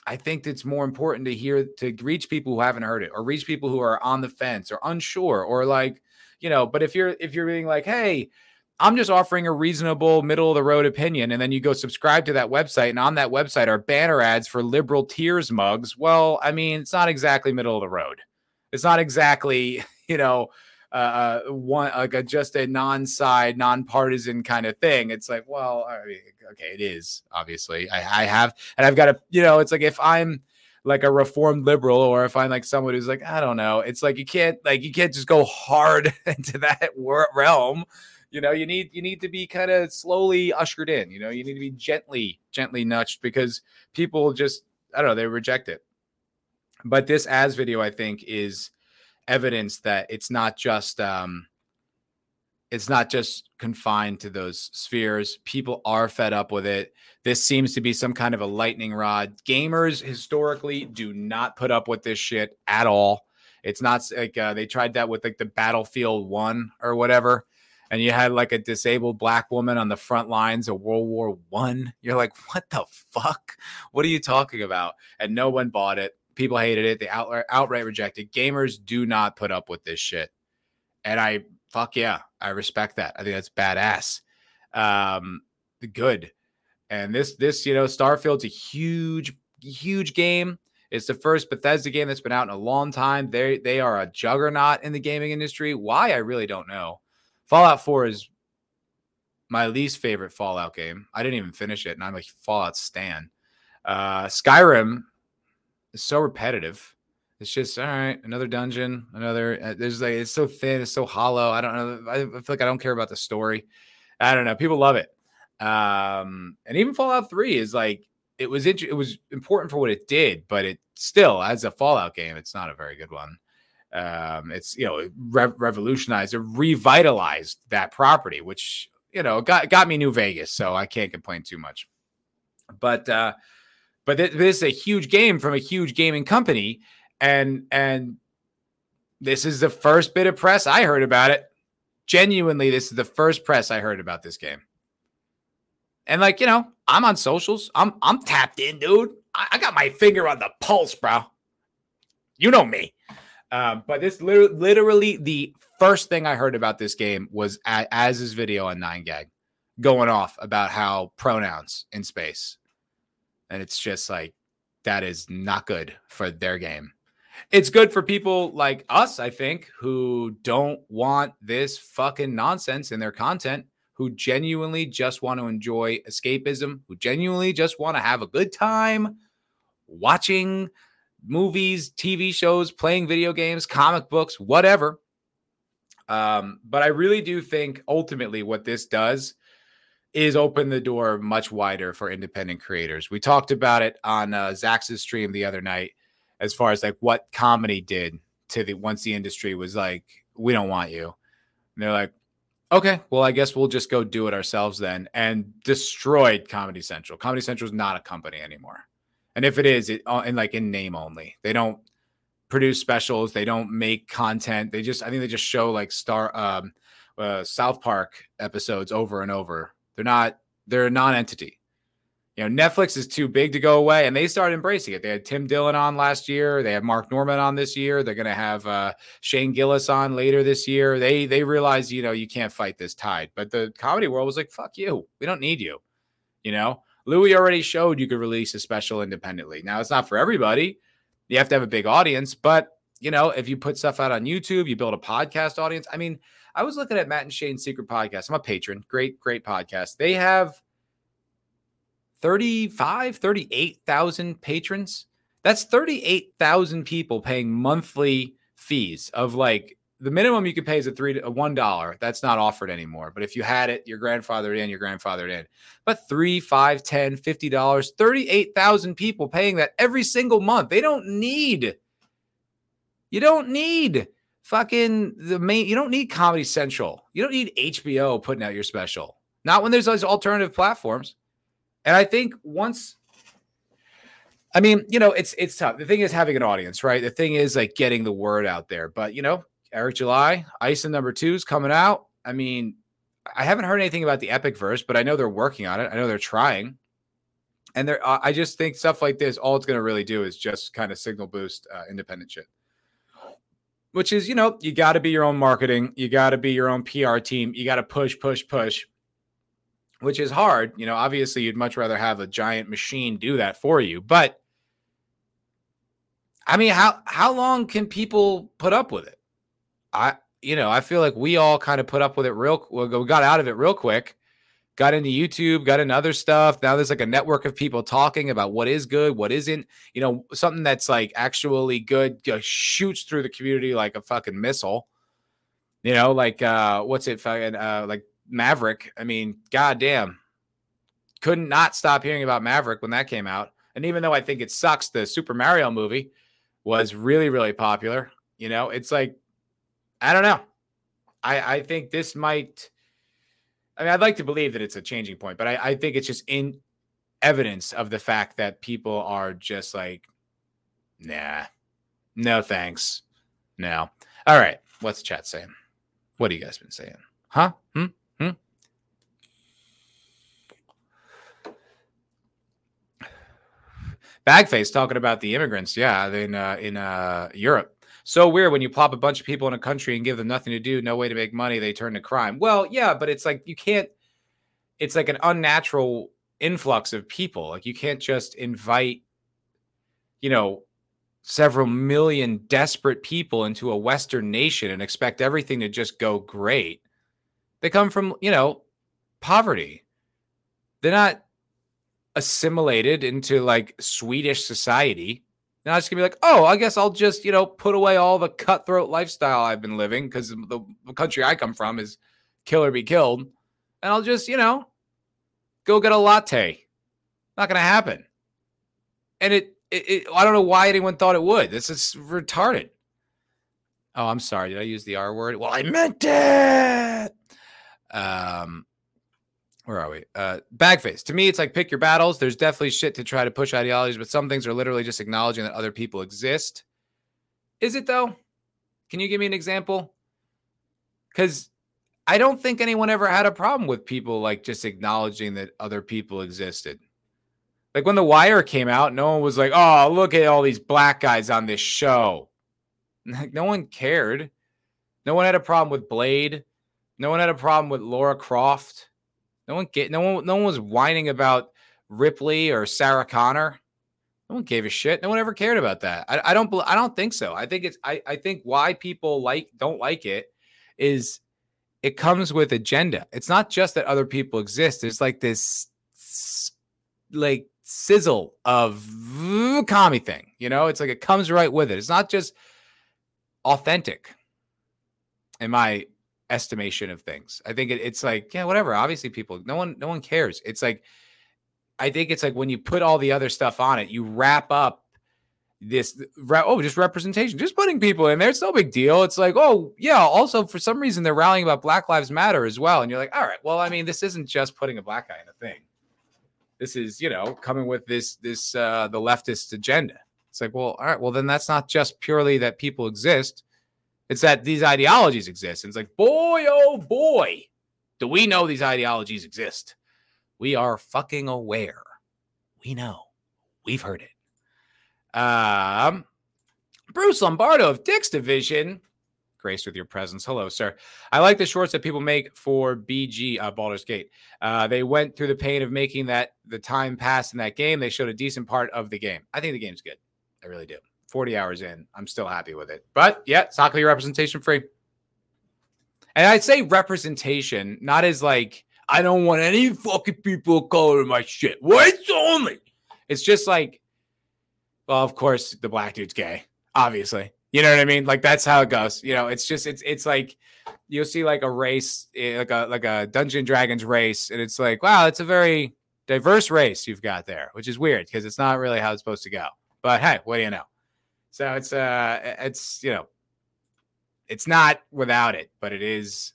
I think it's more important to hear to reach people who haven't heard it or reach people who are on the fence or unsure or like, you know. But if you're if you're being like, hey, I'm just offering a reasonable middle of the road opinion. And then you go subscribe to that website, and on that website are banner ads for liberal tears mugs. Well, I mean, it's not exactly middle of the road. It's not exactly, you know, uh, uh one like a, just a non-side, non-partisan kind of thing. It's like, well, I mean, okay, it is obviously. I, I have, and I've got to, you know, it's like if I'm like a reformed liberal or if I'm like someone who's like, I don't know, it's like you can't like you can't just go hard into that realm you know, you need you need to be kind of slowly ushered in. You know, you need to be gently, gently nudged because people just I don't know, they reject it. But this as video, I think, is evidence that it's not just um it's not just confined to those spheres. People are fed up with it. This seems to be some kind of a lightning rod. Gamers historically do not put up with this shit at all. It's not like uh, they tried that with like the Battlefield One or whatever, and you had like a disabled black woman on the front lines of World War One. You're like, what the fuck? What are you talking about? And no one bought it. People hated it. They outright, outright rejected. Gamers do not put up with this shit, and I fuck yeah, I respect that. I think that's badass. Um, good. And this this you know Starfield's a huge huge game. It's the first Bethesda game that's been out in a long time. They they are a juggernaut in the gaming industry. Why I really don't know. Fallout 4 is my least favorite Fallout game. I didn't even finish it, and I'm a Fallout stan. Uh, Skyrim is so repetitive. It's just all right. Another dungeon, another. Uh, there's like it's so thin, it's so hollow. I don't know. I, feel like I don't care about the story. I don't know. People love it. Um, and even Fallout Three is like it was it was important for what it did, but it still as a Fallout game, it's not a very good one. Um, it's you know re- revolutionized or revitalized that property, which you know got got me New Vegas, so I can't complain too much. But uh, but th- this is a huge game from a huge gaming company, and and this is the first bit of press I heard about it. Genuinely, this is the first press I heard about this game. And like, you know, I'm on socials. I'm I'm tapped in, dude. I, I got my finger on the pulse, bro. You know me. Um, but this literally, literally the first thing I heard about this game was as his video on 9gag going off about how pronouns in space. And it's just like that is not good for their game. It's good for people like us, I think, who don't want this fucking nonsense in their content who genuinely just want to enjoy escapism, who genuinely just want to have a good time watching movies, TV shows, playing video games, comic books, whatever. Um, but I really do think ultimately what this does is open the door much wider for independent creators. We talked about it on uh, Zach's stream the other night, as far as like what comedy did to the once the industry was like, we don't want you. And they're like, Okay, well, I guess we'll just go do it ourselves then, and destroyed Comedy Central. Comedy Central is not a company anymore, and if it is, it uh, in like in name only. They don't produce specials. They don't make content. They just, I think, they just show like Star um, uh, South Park episodes over and over. They're not. They're a non-entity you know, Netflix is too big to go away, and they started embracing it. They had Tim Dillon on last year. They have Mark Norman on this year. They're going to have uh, Shane Gillis on later this year. They they realized, you know, you can't fight this tide. But the comedy world was like, "Fuck you, we don't need you." You know, Louis already showed you could release a special independently. Now it's not for everybody. You have to have a big audience, but you know, if you put stuff out on YouTube, you build a podcast audience. I mean, I was looking at Matt and Shane's Secret Podcast. I'm a patron. Great, great podcast. They have 35, 38,000 patrons. That's 38,000 people paying monthly fees of like the minimum you could pay is a three a one dollar. That's not offered anymore. But if you had it, your grandfather in, your grandfather in. But three, five, ten, fifty dollars, 38,000 people paying that every single month. They don't need, you don't need fucking the main, you don't need Comedy Central. You don't need HBO putting out your special. Not when there's those alternative platforms. And I think once I mean, you know, it's it's tough. The thing is having an audience, right? The thing is like getting the word out there. But you know, Eric July, Isom number two is coming out. I mean, I haven't heard anything about the Rippaverse, but I know they're working on it. I know they're trying. And they're I just think stuff like this, all it's gonna really do is just kind of signal boost uh, independent shit. Which is, you know, you got to be your own marketing, you got to be your own PR team, you got to push, push, push which is hard. You know, obviously, you'd much rather have a giant machine do that for you. But I mean, how how long can people put up with it? I you know, I feel like we all kind of put up with it real. We got out of it real quick. Got into YouTube, got into other stuff. Now there's like a network of people talking about what is good, what isn't. You know, something that's like actually good shoots through the community like a fucking missile. You know, like uh, what's it? Fucking uh, like Maverick. I mean, goddamn, couldn't not stop hearing about Maverick when that came out. And even though I think it sucks, the Super Mario movie was really, really popular. You know, it's like, I don't know. I, I think this might, I mean, I'd like to believe that it's a changing point, but I, I think it's just in evidence of the fact that people are just like, nah, no thanks. No. All right. What's chat saying? What have you guys been saying? Huh? Hmm? Hmm? Bagface talking about the immigrants, yeah, in uh, in uh, Europe. So weird when you plop a bunch of people in a country and give them nothing to do, no way to make money, they turn to crime. Well, yeah, but it's like you can't. It's like an unnatural influx of people. Like you can't just invite, you know, several million desperate people into a Western nation and expect everything to just go great. They come from, you know, poverty. They're not assimilated into like Swedish society. Not just gonna be like, oh, I guess I'll just, you know, put away all the cutthroat lifestyle I've been living because the, the country I come from is kill or be killed. And I'll just, you know, go get a latte. Not gonna happen. And it, it, it I don't know why anyone thought it would. This is retarded. Oh, I'm sorry. Did I use the R word? Well, I meant it. Um, where are we? Uh, bagface. To me, it's like pick your battles. There's definitely shit to try to push ideologies, but some things are literally just acknowledging that other people exist. Is it though? Can you give me an example? Because I don't think anyone ever had a problem with people like just acknowledging that other people existed. Like when The Wire came out, no one was like, "Oh, look at all these black guys on this show." Like no one cared. No one had a problem with Blade. No one had a problem with Lara Croft. No one get no one no one was whining about Ripley or Sarah Connor. No one gave a shit. No one ever cared about that. I, I don't I don't think so. I think it's I, I think why people like don't like it is it comes with agenda. It's not just that other people exist. It's like this like sizzle of commie thing. You know, it's like it comes right with it. It's not just authentic in my estimation of things. I think it, it's like, yeah, whatever. Obviously, people, no one, no one cares. It's like, I think it's like when you put all the other stuff on it, you wrap up this, oh, just representation, just putting people in there. It's no big deal. It's like, oh, yeah. Also, for some reason, they're rallying about Black Lives Matter as well. And you're like, all right, well, I mean, this isn't just putting a black guy in a thing. This is, you know, coming with this, this, uh, the leftist agenda. It's like, well, all right, well, then that's not just purely that people exist it's that these ideologies exist. And it's like, boy, oh boy, do we know these ideologies exist? We are fucking aware. We know. We've heard it. Um, Bruce Lombardo of Dick's Division. Grace with your presence. Hello, sir. I like the shorts that people make for BG uh, Baldur's Gate. Uh, they went through the pain of making that the time pass in that game. They showed a decent part of the game. I think the game's good. I really do. 40 hours in. I'm still happy with it. But yeah, be representation free. And I'd say representation, not as like, I don't want any fucking people of color in my shit. Whites only. It's just like, well, of course, the black dude's gay, obviously. You know what I mean? Like that's how it goes. You know, it's just it's it's like you'll see like a race, eh, like a like a Dungeon Dragons race, and it's like, wow, it's a very diverse race you've got there, which is weird because it's not really how it's supposed to go. But hey, what do you know? So it's uh it's you know it's not without it, but it is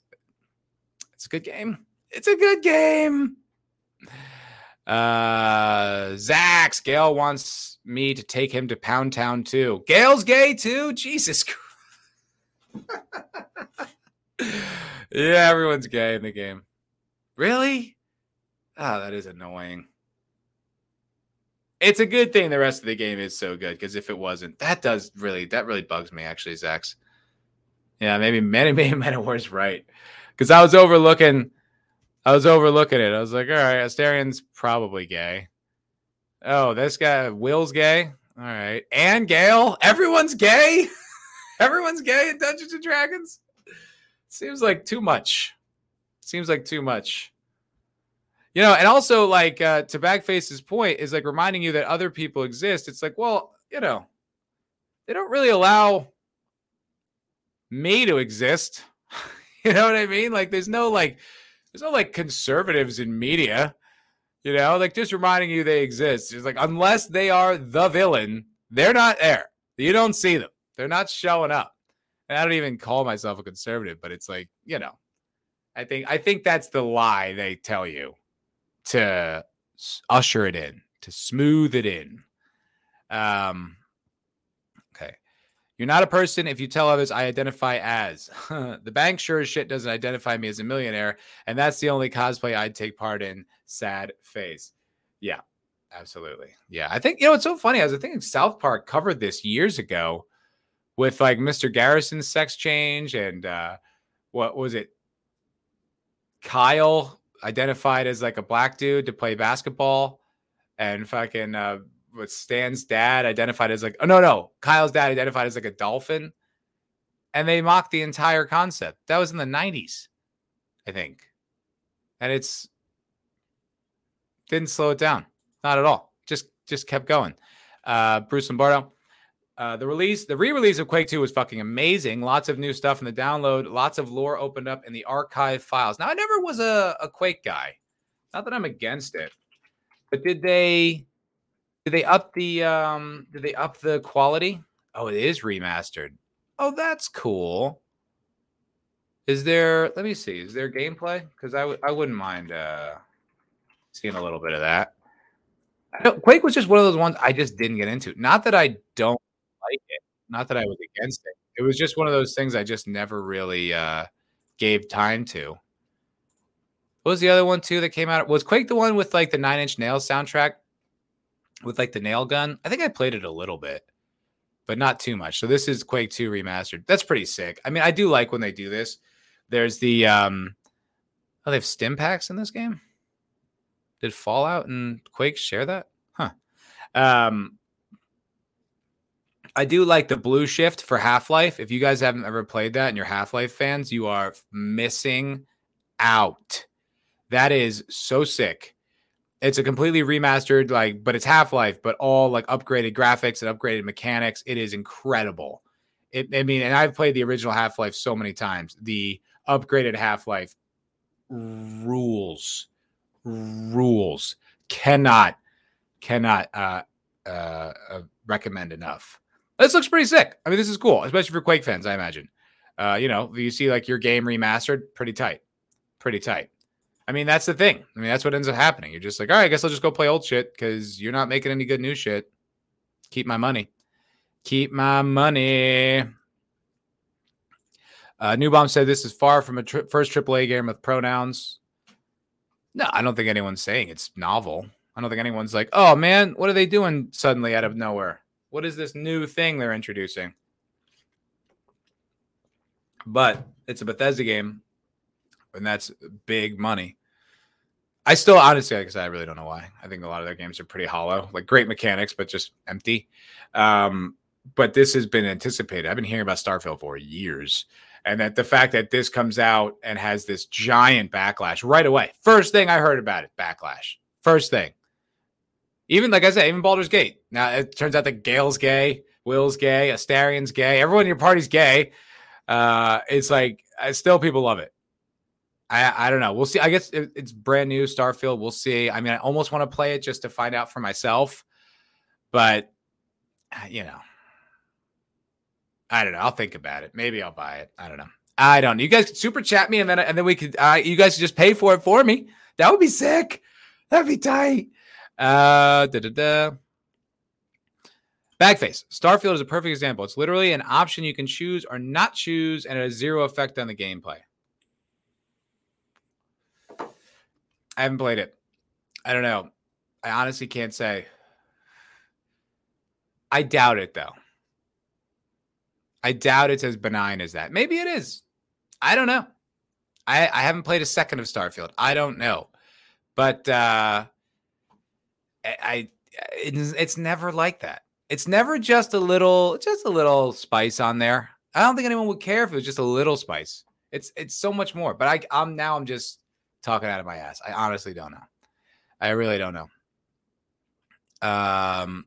it's a good game. It's a good game. Uh Zax, Gail wants me to take him to Pound Town too. Gail's gay too? Jesus Christ. yeah, everyone's gay in the game. Really? Oh, that is annoying it's a good thing the rest of the game is so good because if it wasn't, that does really that really bugs me actually, Zax. Yeah, maybe maybe maybe Metawar's right because I was overlooking, I was overlooking it. I was like, all right, Astarion's probably gay. Oh, this guy Will's gay. All right, and Gale, everyone's gay. everyone's gay in Dungeons and Dragons. Seems like too much. Seems like too much. You know, and also like uh, to Bagface's point is like reminding you that other people exist. It's like, well, you know, they don't really allow me to exist. you know what I mean? Like, there's no like, there's no like conservatives in media. You know, like just reminding you they exist. It's like unless they are the villain, they're not there. You don't see them. They're not showing up. And I don't even call myself a conservative, but it's like, you know, I think I think that's the lie they tell you to usher it in, to smooth it in. Um okay. You're not a person if you tell others I identify as. the bank sure as shit doesn't identify me as a millionaire, and that's the only cosplay I'd take part in. Sad face. Yeah, absolutely. Yeah, I think you know it's so funny. I was thinking South Park covered this years ago with like Mr. Garrison's sex change and uh what was it? Kyle identified as like a black dude to play basketball, and fucking uh, what Stan's dad identified as like oh no no Kyle's dad identified as like a dolphin, and they mocked the entire concept. That was in the '90s, I think, and it's didn't slow it down, not at all. Just just kept going. Uh, Bruce Lombardo. Uh, the release, the re-release of Quake 2 was fucking amazing. Lots of new stuff in the download. Lots of lore opened up in the archive files. Now, I never was a, a Quake guy. Not that I'm against it, but did they did they up the um did they up the quality? Oh, it is remastered. Oh, that's cool. Is there? Let me see. Is there gameplay? Because I w- I wouldn't mind uh seeing a little bit of that. Quake was just one of those ones I just didn't get into. Not that I don't. Not that I was against it. It was just one of those things I just never really uh, gave time to. What was the other one too that came out? Was Quake the one with like the Nine Inch Nails soundtrack with like the nail gun? I think I played it a little bit, but not too much. So this is Quake 2 remastered. That's pretty sick. I mean, I do like when they do this. There's the um oh, they have stim packs in this game. Did Fallout and Quake share that? Huh. Um, I do like the blue shift for Half Life. If you guys haven't ever played that and you're Half Life fans, you are missing out. That is so sick. It's a completely remastered, like, but it's Half Life, but all like upgraded graphics and upgraded mechanics. It is incredible. It, I mean, and I've played the original Half Life so many times. The upgraded Half Life rules, rules. Cannot, cannot uh, uh, uh, recommend enough. This looks pretty sick. I mean, this is cool, especially for Quake fans, I imagine. Uh, you know, you see like your game remastered, pretty tight, pretty tight. I mean, that's the thing. I mean, that's what ends up happening. You're just like, all right, I guess I'll just go play old shit because you're not making any good new shit. Keep my money. Keep my money. Uh, said this is far from a tri- first AAA game with pronouns. No, I don't think anyone's saying it's novel. I don't think anyone's like, oh man, what are they doing suddenly out of nowhere? What is this new thing they're introducing? But it's a Bethesda game, and that's big money. I still honestly, like I I really don't know why. I think a lot of their games are pretty hollow, like great mechanics, but just empty. Um, but this has been anticipated. I've been hearing about Starfield for years. And that the fact that this comes out and has this giant backlash right away. First thing I heard about it, backlash. First thing. Even like I said, even Baldur's Gate. Now it turns out that Gale's gay, Will's gay, Astarion's gay, everyone in your party's gay. Uh, it's like uh, still people love it. I I don't know. We'll see. I guess it, it's brand new Starfield. We'll see. I mean, I almost want to play it just to find out for myself, but uh, you know, I don't know. I'll think about it. Maybe I'll buy it. I don't know. I don't know. You guys could super chat me and then and then we could uh, you guys could just pay for it for me. That would be sick. That'd be tight. Uh, da, da, da. Bagface. Starfield is a perfect example. It's literally an option you can choose or not choose, and it has zero effect on the gameplay. I haven't played it. I don't know. I honestly can't say. I doubt it, though. I doubt it's as benign as that. Maybe it is. I don't know. I, I haven't played a second of Starfield. I don't know. But uh, I it's, it's never like that. It's never just a little just a little spice on there. I don't think anyone would care if it was just a little spice. It's it's so much more. But I I'm now I'm just talking out of my ass. I honestly don't know. I really don't know. Um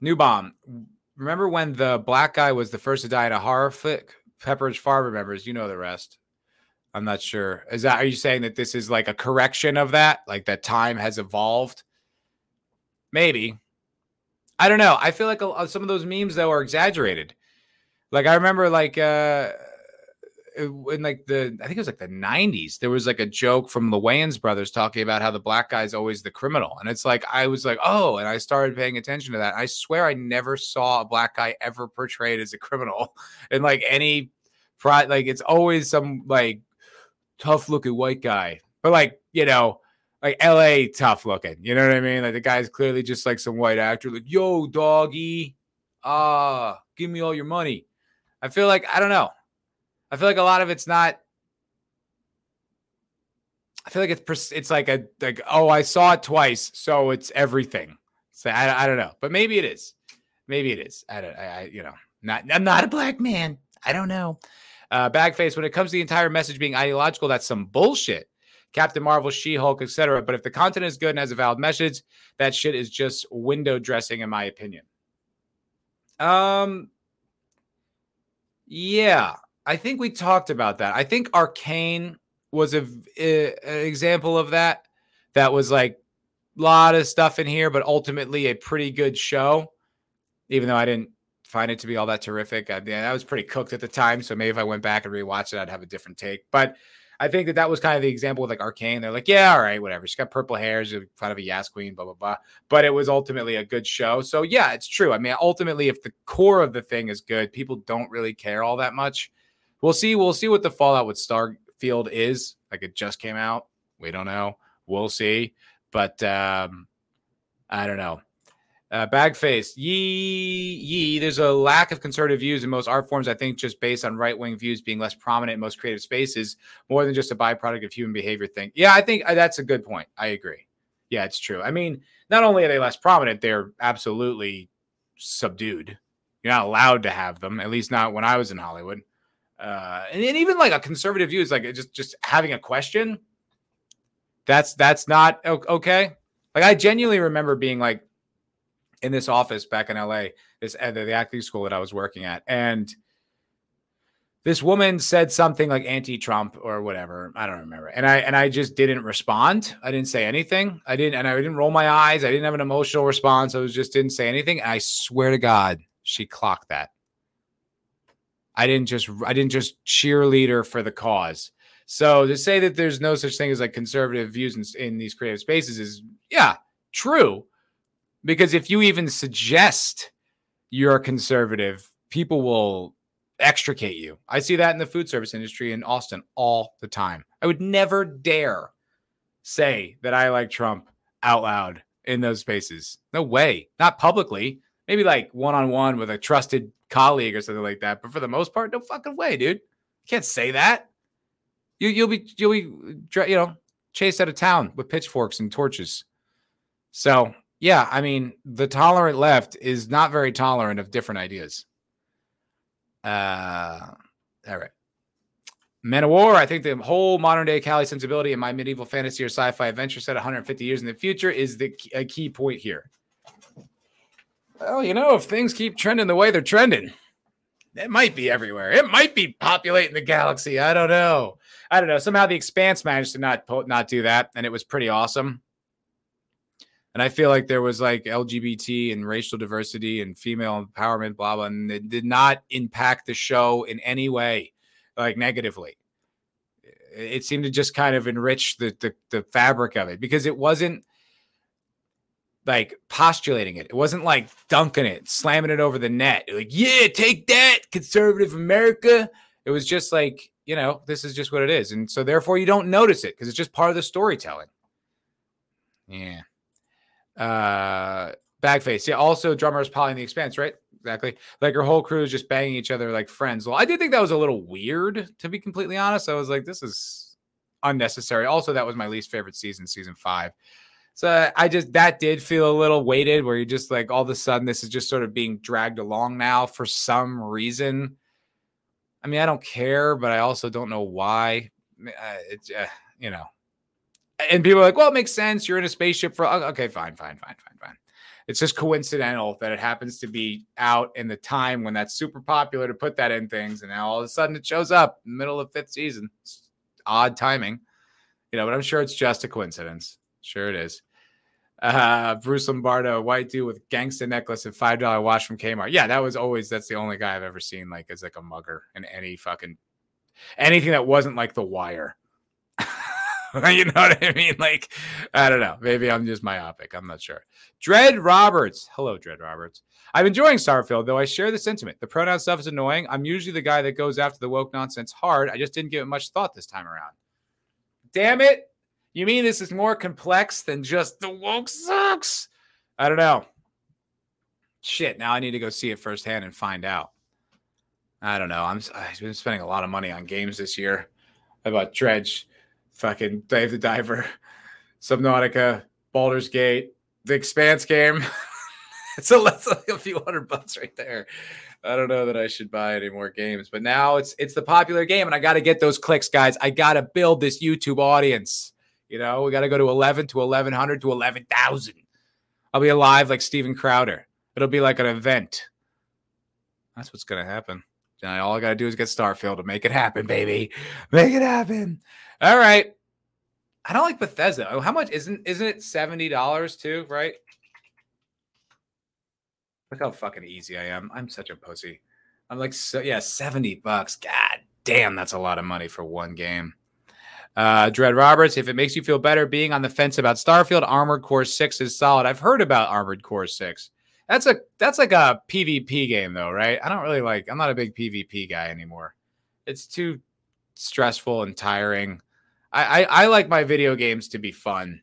New bomb. Remember when the black guy was the first to die in a horror flick? Pepperidge Farm remembers. You know the rest. I'm not sure. Is that are you saying that this is like a correction of that? Like that time has evolved? Maybe. I don't know. I feel like a, some of those memes though are exaggerated. Like I remember like uh in like the I think it was like the 90s, there was like a joke from the Wayans brothers talking about how the black guy is always the criminal. And it's like I was like, oh, and I started paying attention to that. I swear I never saw a black guy ever portrayed as a criminal in like any. Like it's always some like tough looking white guy. But like, you know, like LA tough looking. You know what I mean? Like the guy's clearly just like some white actor, like, yo, doggy, ah, uh, give me all your money. I feel like I don't know. I feel like a lot of it's not. I feel like it's it's like a like oh I saw it twice so it's everything. So I, I don't know, but maybe it is. Maybe it is. I don't. I, I you know not I'm not a black man. I don't know. Uh, Bagface. When it comes to the entire message being ideological, that's some bullshit. Captain Marvel, She Hulk, etc. But if the content is good and has a valid message, that shit is just window dressing, in my opinion. Um. Yeah, I think we talked about that. I think Arcane was a, a, an example of that. That was like a lot of stuff in here, but ultimately a pretty good show. Even though I didn't find it to be all that terrific, I, yeah, I was pretty cooked at the time. So maybe if I went back and rewatched it, I'd have a different take. But I think that that was kind of the example with like Arcane. They're like, yeah, all right, whatever. She's got purple hair, she's kind of a Yas Queen, blah blah blah. But it was ultimately a good show. So yeah, it's true. I mean, ultimately, if the core of the thing is good, people don't really care all that much we'll see. We'll see what the fallout with Starfield is. Like it just came out. We don't know. We'll see. But um, I don't know. Uh, Bagface, yee, yee. There's a lack of conservative views in most art forms. I think just based on right wing views being less prominent in most creative spaces, more than just a byproduct of human behavior thing. Yeah, I think uh, that's a good point. I agree. Yeah, it's true. I mean, not only are they less prominent, they're absolutely subdued. You're not allowed to have them, at least not when I was in Hollywood. Uh, and, and even like a conservative view is like just just having a question. That's that's not okay. Like I genuinely remember being like in this office back in LA, this uh, at the acting school that I was working at, and this woman said something like anti-Trump or whatever. I don't remember. And I and I just didn't respond. I didn't say anything. I didn't and I didn't roll my eyes. I didn't have an emotional response. I was just didn't say anything. And I swear to God, she clocked that. I didn't just I didn't just cheerleader for the cause. So to say that there's no such thing as like conservative views in, in these creative spaces is yeah true, because if you even suggest you're a conservative, people will extricate you. I see that in the food service industry in Austin all the time. I would never dare say that I like Trump out loud in those spaces. No way. Not publicly. Maybe like one on one with a trusted colleague or something like that. But for the most part, no fucking way, dude. You can't say that. You you'll be you'll be you know chased out of town with pitchforks and torches. So yeah, I mean the tolerant left is not very tolerant of different ideas. Uh, all right. Men of War, I think the whole modern day Cali sensibility in my medieval fantasy or sci fi adventure set 150 years in the future is the a key point here. Well, you know, if things keep trending the way they're trending, it might be everywhere. It might be populating the galaxy. I don't know. I don't know. Somehow the Expanse managed to not not do that, and it was pretty awesome. And I feel like there was like LGBT and racial diversity and female empowerment, blah blah, and it did not impact the show in any way, like negatively. It seemed to just kind of enrich the the, the fabric of it because it wasn't like postulating it. It wasn't like dunking it, slamming it over the net. Like, yeah, take that, conservative America. It was just like, you know, this is just what it is. And so therefore you don't notice it because it's just part of the storytelling. Yeah. Uh Bagface. Yeah, also drummers piling the Expanse, right? Exactly. Like her whole crew is just banging each other like friends. Well, I did think that was a little weird, to be completely honest. I was like, this is unnecessary. Also, that was my least favorite season, season five. So I just that did feel a little weighted where you just like all of a sudden this is just sort of being dragged along now for some reason. I mean, I don't care, but I also don't know why. It's uh, you know, and people are like, well, it makes sense. You're in a spaceship for okay, fine, fine, fine, fine, fine. It's just coincidental that it happens to be out in the time when that's super popular to put that in things, and now all of a sudden it shows up middle of fifth season. odd timing, you know, but I'm sure it's just a coincidence. Sure it is. Uh, Bruce Lombardo, white dude with gangsta necklace and five dollar watch from Kmart. Yeah, that was always that's the only guy I've ever seen like as like a mugger in any fucking anything that wasn't like The Wire. you know what I mean? Like, I don't know. Maybe I'm just myopic. I'm not sure. Dread Roberts. Hello, Dread Roberts. I'm enjoying Starfield, though I share the sentiment. The pronoun stuff is annoying. I'm usually the guy that goes after the woke nonsense hard. I just didn't give it much thought this time around. Damn it. You mean this is more complex than just the woke sucks? I don't know. Shit, now I need to go see it firsthand and find out. I don't know. I'm I've been spending a lot of money on games this year. I bought Dredge, fucking Dave the Diver, Subnautica, Baldur's Gate, the Expanse game. so that's like a few hundred bucks right there. I don't know that I should buy any more games, but now it's it's the popular game, and I got to get those clicks, guys. I got to build this YouTube audience. You know, we got to go to 11 to 1100 to 11,000. I'll be alive like Steven Crowder. It'll be like an event. That's what's gonna happen. All I gotta do is get Starfield to make it happen, baby. Make it happen. All right. I don't like Bethesda. Oh, how much isn't isn't it seventy dollars too? Right. Look how fucking easy I am. I'm such a pussy. I'm like, so yeah, seventy bucks. God damn, that's a lot of money for one game. Uh, Dread Roberts, if it makes you feel better being on the fence about Starfield, Armored Core Six is solid. I've heard about Armored Core Six. That's a that's like a PvP game though, right? I don't really like. I'm not a big PvP guy anymore. It's too stressful and tiring. I, I, I like my video games to be fun.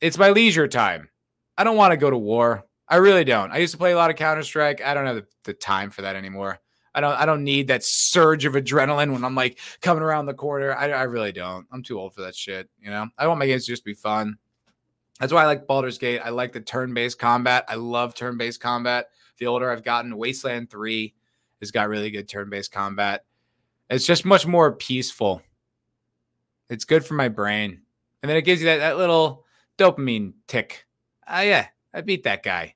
It's my leisure time. I don't want to go to war. I really don't. I used to play a lot of Counter Strike. I don't have the, the time for that anymore. I don't I don't need that surge of adrenaline when I'm like coming around the corner. I, I really don't. I'm too old for that shit. You know, I want my games to just be fun. That's why I like Baldur's Gate. I like the turn-based combat. I love turn-based combat. The older I've gotten, Wasteland 3 has got really good turn-based combat. It's just much more peaceful. It's good for my brain. And then it gives you that, that little dopamine tick. Uh, yeah, I beat that guy.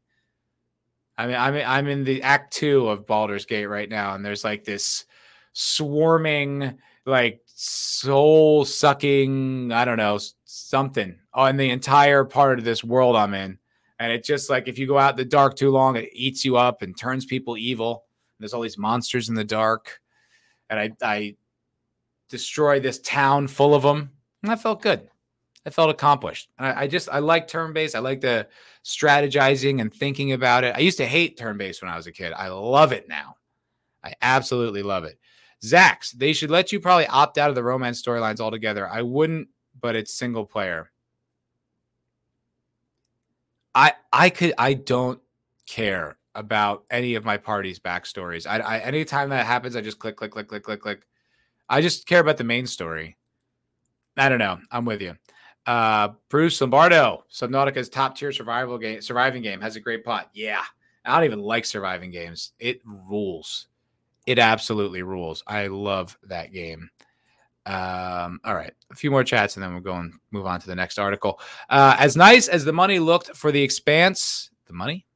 I mean, I'm I'm in the act two of Baldur's Gate right now, and there's like this swarming, like soul sucking, I don't know, something on the entire part of this world I'm in. And it's just like if you go out in the dark too long, it eats you up and turns people evil. There's all these monsters in the dark. And I I destroy this town full of them. And I felt good. I felt accomplished. I, I, just I like turn based. I like the strategizing and thinking about it. I used to hate turn based when I was a kid. I love it now. I absolutely love it. Zax, they should let you probably opt out of the romance storylines altogether. I wouldn't, but it's single player. I I could I don't care about any of my party's backstories. I, I anytime that happens, I just click, click, click, click, click, click. I just care about the main story. I don't know. I'm with you. Uh, Bruce Lombardo, Subnautica's top tier survival game, surviving game has a great plot. Yeah, I don't even like surviving games. It rules. It absolutely rules. I love that game. Um, all right, a few more chats and then we'll go and move on to the next article. Uh, as nice as the money looked for the Expanse, the money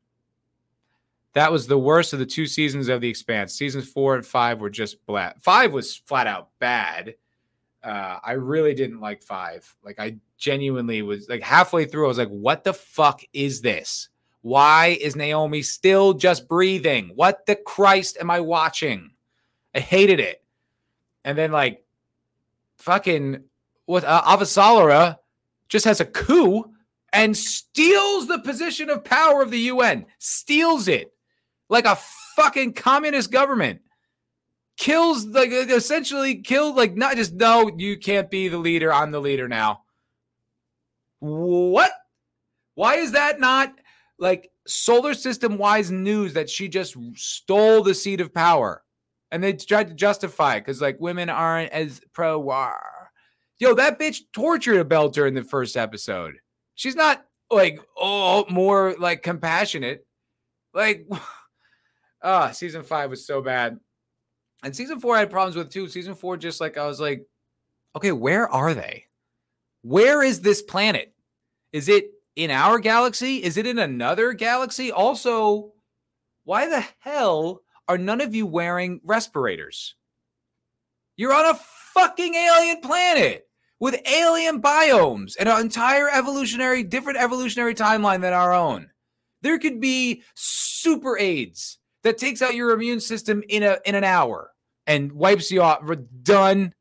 that was the worst of the two seasons of the Expanse. Seasons four and five were just flat. Five was flat out bad. Uh, I really didn't like five. Like I genuinely was like halfway through, I was like, "What the fuck is this? Why is Naomi still just breathing? What the Christ am I watching?" I hated it. And then like fucking with uh, Avasarala just has a coup and steals the position of power of the UN, steals it like a fucking communist government. Kills like essentially killed like not just no, you can't be the leader. I'm the leader now. What? Why is that not like solar system wise news that she just stole the seat of power? And they tried to justify it because like women aren't as pro war. Yo, that bitch tortured a belter in the first episode. She's not like oh more like compassionate. Like ah, season five was so bad. And season four I had problems with too. Season four, just like I was like, okay, where are they? Where is this planet? Is it in our galaxy? Is it in another galaxy? Also, why the hell are none of you wearing respirators? You're on a fucking alien planet with alien biomes and an entire evolutionary, different evolutionary timeline than our own. There could be super AIDS that takes out your immune system in a in an hour and wipes you off. We're done.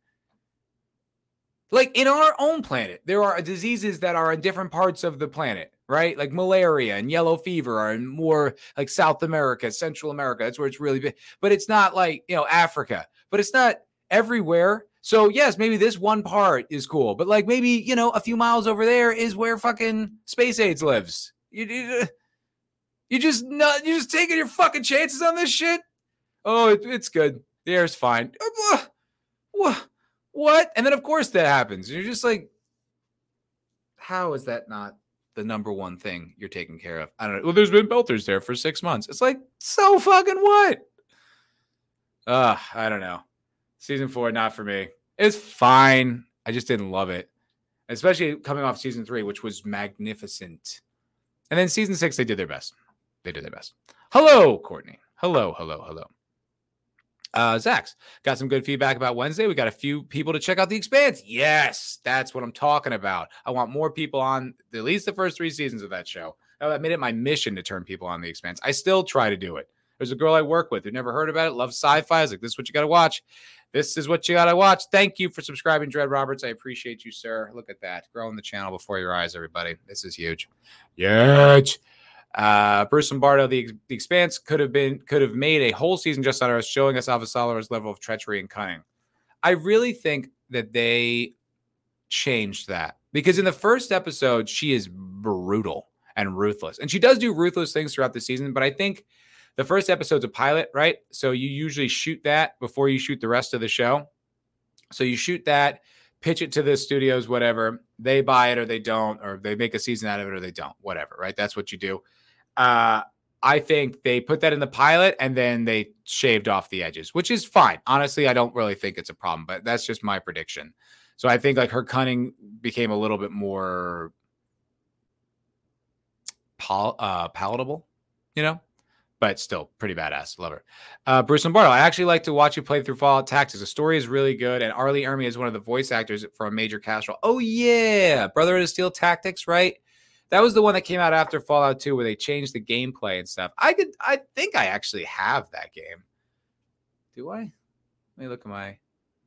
Like in our own planet, there are diseases that are in different parts of the planet, right? Like malaria and yellow fever are in more like South America, Central America. That's where it's really big. But it's not like, you know, Africa, but it's not everywhere. So, yes, maybe this one part is cool, but like maybe, you know, a few miles over there is where fucking Space AIDS lives. You, you, uh, you just not, you just taking your fucking chances on this shit? Oh, it, it's good. The air's fine. Uh, what? What? And then of course that happens. You're just like, how is that not the number one thing you're taking care of? I don't know. Well, there's been belters there for six months. It's like, so fucking what? Uh, I don't know. Season four, not for me. It's fine. I just didn't love it. Especially coming off season three, which was magnificent. And then season six, they did their best. They did their best. Hello, Courtney. Hello, hello, hello. Uh, Zax's got some good feedback about Wednesday. We got a few people to check out the expanse. Yes, that's what I'm talking about. I want more people on at least the first three seasons of that show. I made it my mission to turn people on the expanse. I still try to do it. There's a girl I work with who never heard about it, loves sci-fi. I was like, this is what you got to watch. This is what you got to watch. Thank you for subscribing, Dread Roberts. I appreciate you, sir. Look at that. Growing the channel before your eyes, everybody. This is huge. Huge. Uh, Bruce Lombardo, the, the Expanse could have been could have made a whole season just on us, showing us Avasarala's level of treachery and cunning. I really think that they changed that because in the first episode she is brutal and ruthless, and she does do ruthless things throughout the season. But I think the first episode's a pilot, right? So you usually shoot that before you shoot the rest of the show. So you shoot that, pitch it to the studios, whatever. They buy it or they don't, or they make a season out of it or they don't, whatever, right? That's what you do. Uh, I think they put that in the pilot and then they shaved off the edges, which is fine. Honestly, I don't really think it's a problem, but that's just my prediction. So I think like her cunning became a little bit more pal- uh, palatable, you know, but still pretty badass. Love her. Uh, Bruce Lombardo, I actually like to watch you play through Fallout Tactics. The story is really good, and R. Lee Ermey is one of the voice actors for a major cast role. Oh yeah, Brotherhood of Steel Tactics, right? That was the one that came out after Fallout 2 where they changed the gameplay and stuff. I could I think I actually have that game. Do I? Let me look at my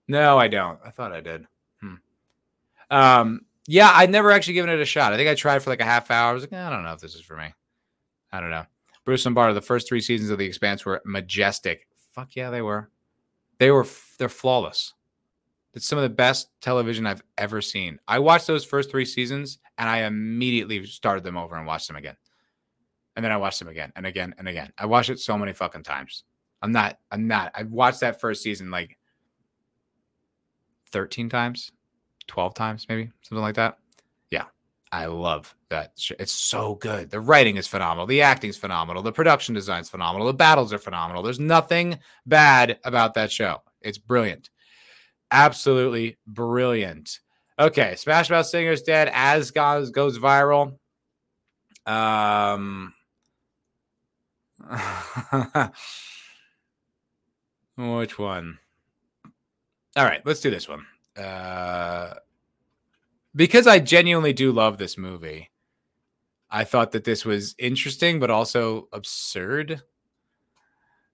No, I don't. I thought I did. Hmm. Um yeah, I'd never actually given it a shot. I think I tried for like a half hour. I was like, I don't know if this is for me. I don't know. Bruce and Lombardo, the first three seasons of The Expanse were majestic. Fuck yeah, they were. They were they're flawless. It's some of the best television I've ever seen. I watched those first three seasons and I immediately started them over and watched them again. And then I watched them again and again and again. I watched it so many fucking times. I'm not, I'm not. I've watched that first season like 13 times, 12 times, maybe something like that. Yeah. I love that. It's so good. The writing is phenomenal. The acting is phenomenal. The production design is phenomenal. The battles are phenomenal. There's nothing bad about that show. It's brilliant absolutely brilliant. Okay, Smash Mouth Singer's dead as goes goes viral. Um, which one? All right, let's do this one. Uh, because I genuinely do love this movie. I thought that this was interesting, but also absurd.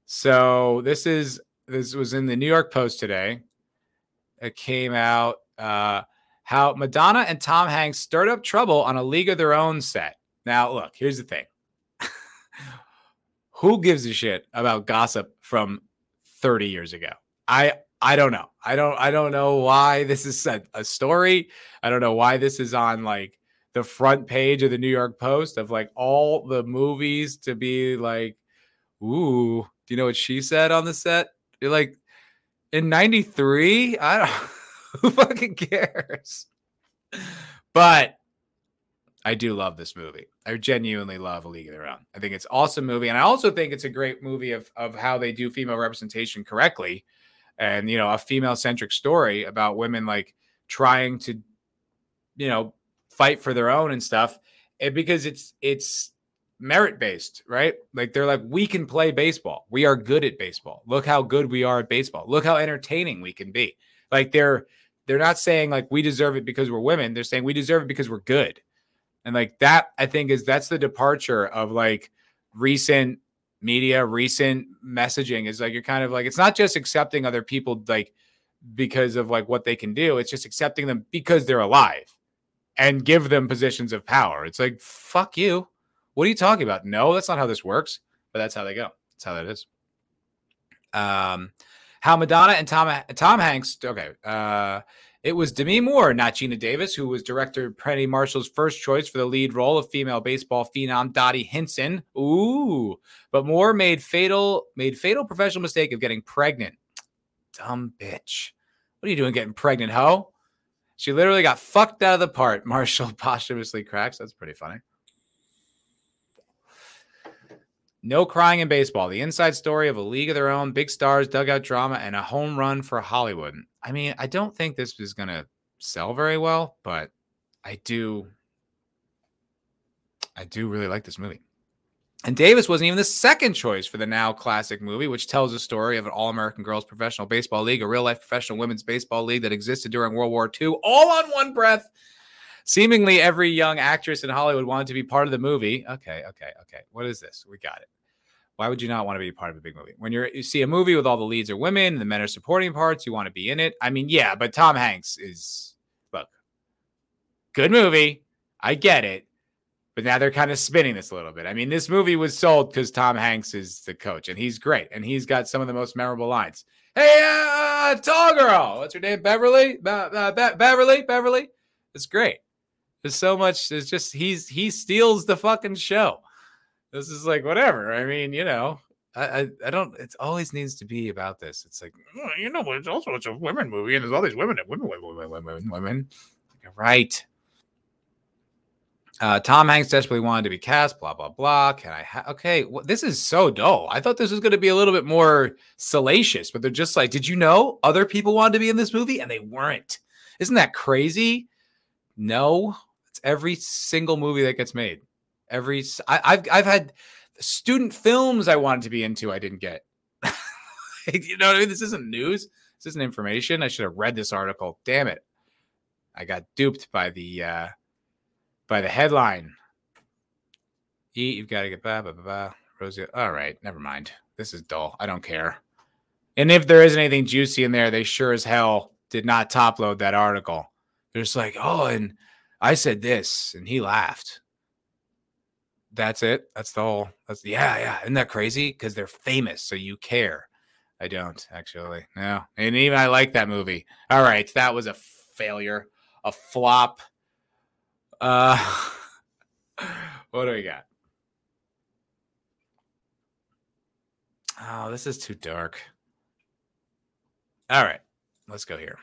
So this is this was in the New York Post today came out uh, how Madonna and Tom Hanks stirred up trouble on a League of Their Own set. Now, look, here's the thing. Who gives a shit about gossip from 30 years ago? I I don't know. I don't I don't know why this is a, a story. I don't know why this is on like the front page of the New York Post of like all the movies to be like, ooh, do you know what she said on the set? You're like, in 93 i don't who fucking cares? But i do love this movie. I genuinely love a league of their own. I think it's awesome movie and i also think it's a great movie of of how they do female representation correctly. And you know a female centric story about women like trying to you know fight for their own and stuff. And because it's it's merit based, right? Like they're like, we can play baseball. We are good at baseball. Look how good we are at baseball. Look how entertaining we can be. Like they're they're not saying like we deserve it because we're women. They're saying we deserve it because we're good. And like that, I think is that's the departure of like recent media, recent messaging is like you're kind of like it's not just accepting other people like because of like what they can do. It's just accepting them because they're alive and give them positions of power. It's like fuck you. What are you talking about? No, that's not how this works. But that's how they go. That's how that is. Um, how Madonna and Tom Tom Hanks. Okay. Uh, it was Demi Moore, not Geena Davis, who was director Penny Marshall's first choice for the lead role of female baseball phenom Dottie Hinson. Ooh, but Moore made fatal made fatal professional mistake of getting pregnant. Dumb bitch. What are you doing getting pregnant, ho? She literally got fucked out of the part. Marshall posthumously cracks. That's pretty funny. No crying in baseball. The inside story of a league of their own, big stars, dugout drama, and a home run for Hollywood. I mean, I don't think this is going to sell very well, but I do. I do really like this movie. And Davis wasn't even the second choice for the now classic movie, which tells the story of an all American girls professional baseball league, a real life professional women's baseball league that existed during World War II, all on one breath. Seemingly every young actress in Hollywood wanted to be part of the movie. Okay, okay, okay. What is this? We got it. Why would you not want to be a part of a big movie? When you're you see a movie with all the leads are women, the men are supporting parts, you want to be in it. I mean, yeah, but Tom Hanks is look, good movie. I get it. But now they're kind of spinning this a little bit. I mean, this movie was sold because Tom Hanks is the coach and he's great and he's got some of the most memorable lines. Hey, uh, tall girl, what's her name? Beverly? Be- uh, Be- Beverly? Beverly? It's great. There's so much. There's just he's he steals the fucking show. This is like whatever. I mean, you know, I I, I don't. It always needs to be about this. It's like "Oh, you know, it's also it's a women movie, and there's all these women, women, women, women, women, women. Right. Uh, Tom Hanks desperately wanted to be cast. Blah blah blah. Can I? Ha- okay, well, this is so dull. I thought this was going to be a little bit more salacious, but they're just like, did you know other people wanted to be in this movie and they weren't? Isn't that crazy? No, it's every single movie that gets made. Every I, have I've had student films I wanted to be into, I didn't get. you know what I mean? This isn't news. This isn't information. I should have read this article. Damn it! I got duped by the uh by the headline. Eat, you've got to get blah blah blah. blah. Rosie, all right, never mind. This is dull. I don't care. And if there isn't anything juicy in there, they sure as hell did not top load that article. They're just like, oh, and I said this, and he laughed. That's it. That's the whole. That's yeah, yeah. Isn't that crazy? Because they're famous, so you care. I don't actually. No, and even I like that movie. All right, that was a failure, a flop. Uh, what do we got? Oh, this is too dark. All right, let's go here.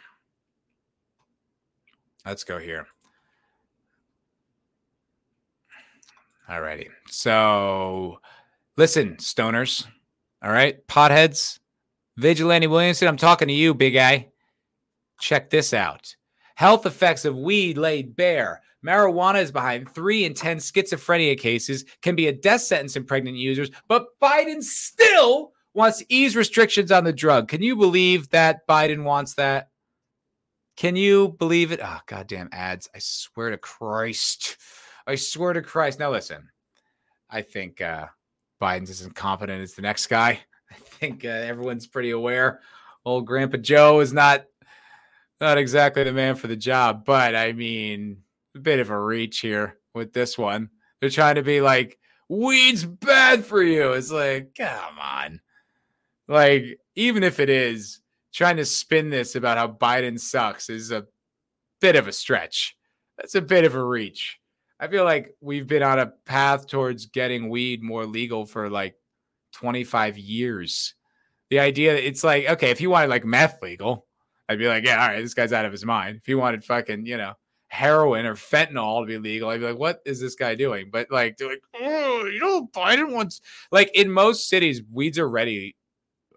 Let's go here. All righty. So, listen, stoners. All right, potheads. Vigilante Williamson, I'm talking to you, big guy. Check this out. Health effects of weed laid bare. Marijuana is behind three in 10 schizophrenia cases, can be a death sentence in pregnant users, but Biden still wants to ease restrictions on the drug. Can you believe that Biden wants that? Can you believe it? Oh, goddamn ads. I swear to Christ. I swear to Christ. Now, listen, I think uh, Biden's as incompetent as the next guy. I think uh, everyone's pretty aware. Old Grandpa Joe is not not exactly the man for the job, but I mean, a bit of a reach here with this one. They're trying to be like, weed's bad for you. It's like, come on. Like, even if it is, trying to spin this about how Biden sucks is a bit of a stretch. That's a bit of a reach. I feel like we've been on a path towards getting weed more legal for like 25 years. The idea it's like, okay, if you wanted like meth legal, I'd be like, yeah, all right, this guy's out of his mind. If he wanted fucking, you know, heroin or fentanyl to be legal, I'd be like, what is this guy doing? But like, they're like, oh, you know, Biden wants, like, in most cities, weeds are already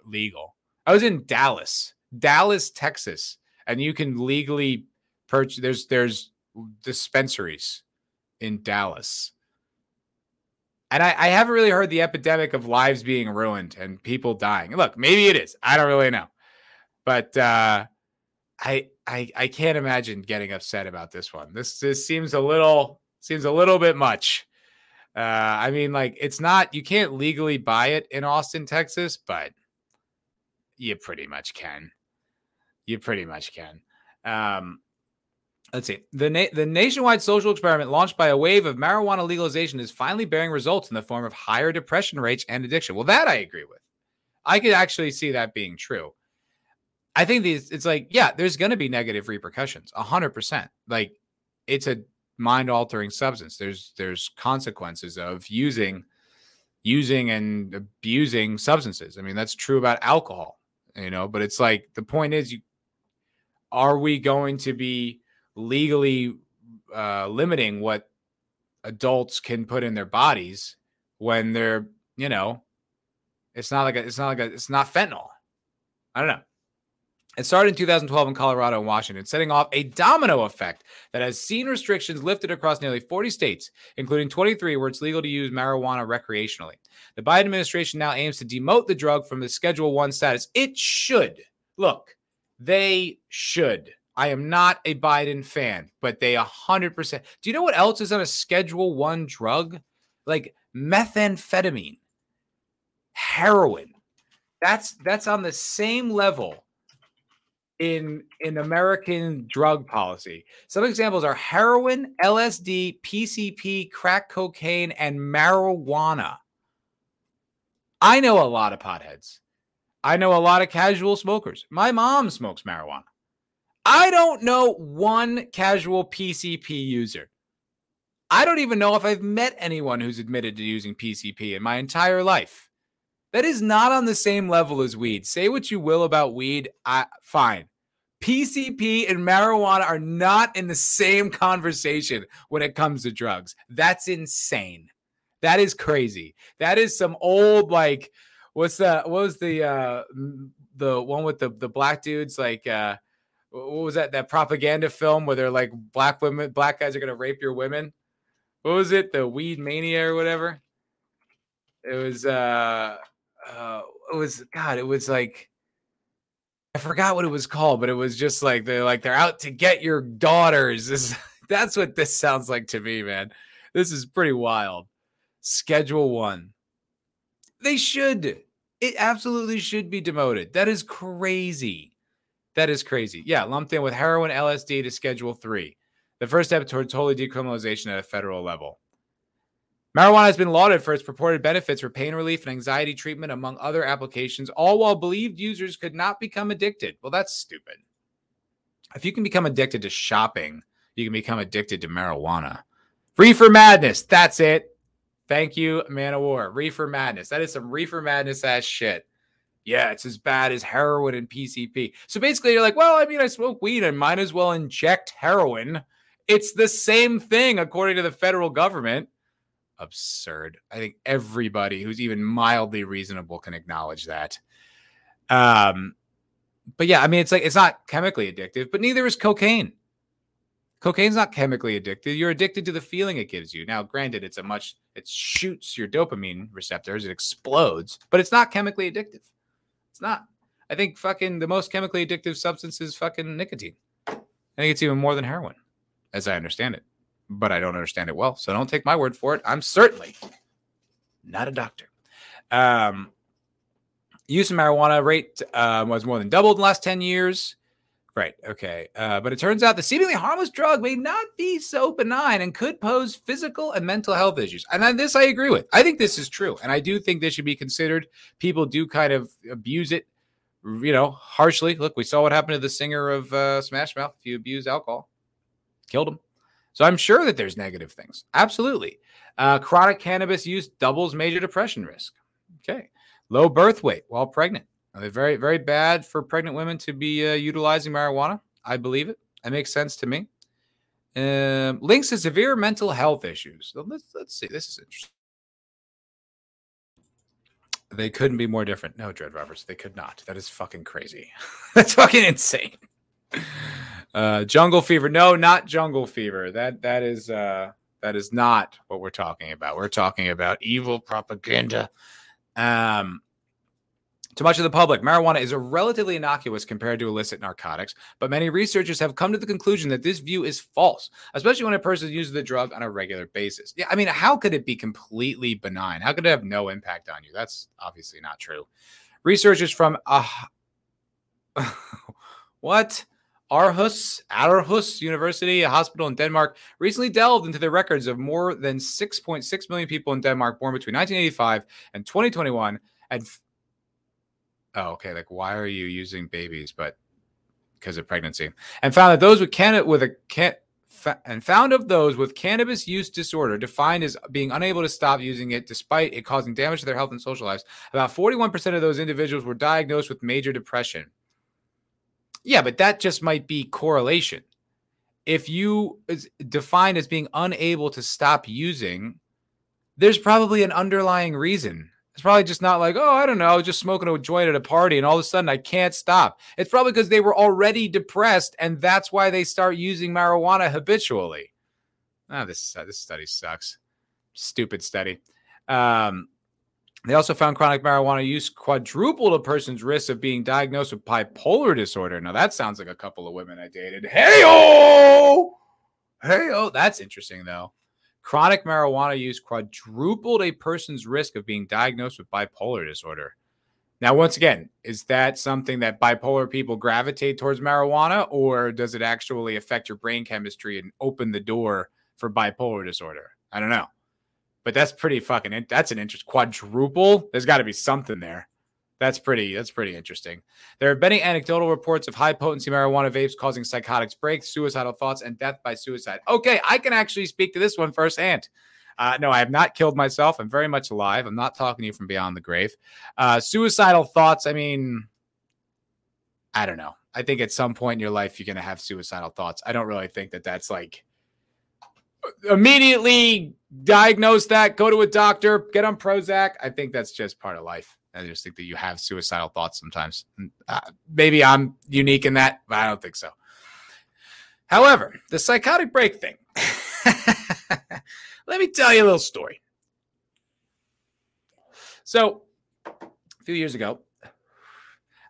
legal. I was in Dallas, Dallas, Texas, and you can legally purchase, there's, there's dispensaries in Dallas. And I, I haven't really heard the epidemic of lives being ruined and people dying. Look, maybe it is. I don't really know. But uh, I I I can't imagine getting upset about this one. This this seems a little seems a little bit much. Uh, I mean, like it's not you can't legally buy it in Austin, Texas, but you pretty much can. You pretty much can. Um, let's see. The na- the nationwide social experiment launched by a wave of marijuana legalization is finally bearing results in the form of higher depression rates and addiction. Well, that I agree with. I could actually see that being true. I think these it's like, yeah, there's going to be negative repercussions. 100%. Like it's a mind-altering substance. There's there's consequences of using using and abusing substances. I mean, that's true about alcohol, you know, but it's like the point is you are we going to be legally uh, limiting what adults can put in their bodies when they're, you know, it's not like a, it's not like a, it's not fentanyl. I don't know. It started in 2012 in Colorado and Washington, setting off a domino effect that has seen restrictions lifted across nearly 40 states, including 23 where it's legal to use marijuana recreationally. The Biden administration now aims to demote the drug from the Schedule 1 status. It should. Look, they should. I am not a Biden fan, but they 100%. Do you know what else is on a Schedule 1 drug? Like methamphetamine, heroin. That's that's on the same level in in American drug policy. Some examples are heroin, LSD, PCP, crack cocaine, and marijuana. I know a lot of potheads. I know a lot of casual smokers. My mom smokes marijuana. I don't know one casual PCP user. I don't even know if I've met anyone who's admitted to using PCP in my entire life. That is not on the same level as weed. Say what you will about weed, I, fine. PCP and marijuana are not in the same conversation when it comes to drugs. That's insane. That is crazy. That is some old like what's the what was the uh the one with the the black dudes like uh what was that that propaganda film where they're like black women black guys are gonna rape your women what was it the weed mania or whatever it was uh uh it was god it was like I forgot what it was called, but it was just like they're like they're out to get your daughters. This, that's what this sounds like to me, man. This is pretty wild. Schedule one. They should. It absolutely should be demoted. That is crazy. That is crazy. Yeah, lumped in with heroin, LSD to Schedule three. The first step toward totally decriminalization at a federal level. Marijuana has been lauded for its purported benefits for pain relief and anxiety treatment, among other applications, all while believed users could not become addicted. Well, that's stupid. If you can become addicted to shopping, you can become addicted to marijuana. Reefer madness. That's it. Thank you, Man of War. Reefer madness. That is some reefer madness ass shit. Yeah, it's as bad as heroin and PCP. So basically, you're like, well, I mean, I smoke weed and might as well inject heroin. It's the same thing, according to the federal government absurd. I think everybody who's even mildly reasonable can acknowledge that. Um, but yeah, I mean, it's like it's not chemically addictive, but neither is cocaine. Cocaine's not chemically addictive. You're addicted to the feeling it gives you. Now, granted, it's a much it shoots your dopamine receptors, it explodes, but it's not chemically addictive. It's not. I think fucking the most chemically addictive substance is fucking nicotine. I think it's even more than heroin, as I understand it but I don't understand it well. So don't take my word for it. I'm certainly not a doctor. Um, use of marijuana rate uh, was more than doubled in the last 10 years. Right. Okay. Uh, but it turns out the seemingly harmless drug may not be so benign and could pose physical and mental health issues. And then this I agree with. I think this is true. And I do think this should be considered. People do kind of abuse it, you know, harshly. Look, we saw what happened to the singer of uh, Smash Mouth. If you abuse alcohol, killed him. So I'm sure that there's negative things. Absolutely. Uh, chronic cannabis use doubles major depression risk. Okay. Low birth weight while pregnant. Uh, very, very bad for pregnant women to be uh, utilizing marijuana. I believe it. That makes sense to me. Um, links to severe mental health issues. Let's, let's see. This is interesting. They couldn't be more different. No, Dread Roberts, they could not. That is fucking crazy. That's fucking insane. Uh, jungle fever. No, not jungle fever. That that is uh That is not what we're talking about. We're talking about evil propaganda. Um, to much of the public, marijuana is a relatively innocuous compared to illicit narcotics, but many researchers have come to the conclusion that this view is false, especially when a person uses the drug on a regular basis. Yeah, I mean, how could it be completely benign? How could it have no impact on you? That's obviously not true. Researchers from uh, what? Aarhus, Aarhus University, a hospital in Denmark, recently delved into the records of more than 6.6 million people in Denmark born between 1985 and 2021 and oh, okay, like why are you using babies? But because of pregnancy, and found that those with can with a can and found of those with cannabis use disorder defined as being unable to stop using it despite it causing damage to their health and social lives. About 41% of those individuals were diagnosed with major depression. Yeah but that just might be correlation. If you is defined as being unable to stop using there's probably an underlying reason it's probably just not like, oh, I don't know, I was just smoking a joint at a party and all of a sudden I can't stop. It's probably because they were already depressed and that's why they start using marijuana habitually. Ah, oh, this uh, this study sucks. Stupid study. Um, they also found chronic marijuana use quadrupled a person's risk of being diagnosed with bipolar disorder. Now that sounds like a couple of women I dated. Hey oh, hey oh, that's interesting though. Chronic marijuana use quadrupled a person's risk of being diagnosed with bipolar disorder. Now, once again, is that something that bipolar people gravitate towards marijuana, or does it actually affect your brain chemistry and open the door for bipolar disorder? I don't know. But that's pretty fucking, that's an interest. Quadruple? There's got to be something there. That's pretty. That's pretty interesting. There have been anecdotal reports of high potency marijuana vapes causing psychotics breaks, suicidal thoughts, and death by suicide. Okay, I can actually speak to this one firsthand. Uh, no, I have not killed myself. I'm very much alive. I'm not talking to you from beyond the grave. Uh, suicidal thoughts. I mean, I don't know. I think at some point in your life you're going to have suicidal thoughts. I don't really think that that's like immediately diagnose that, go to a doctor, get on Prozac. I think that's just part of life. I just think that you have suicidal thoughts sometimes. Uh, maybe I'm unique in that, but I don't think so. However, the psychotic break thing. Let me tell you a little story. So, a few years ago,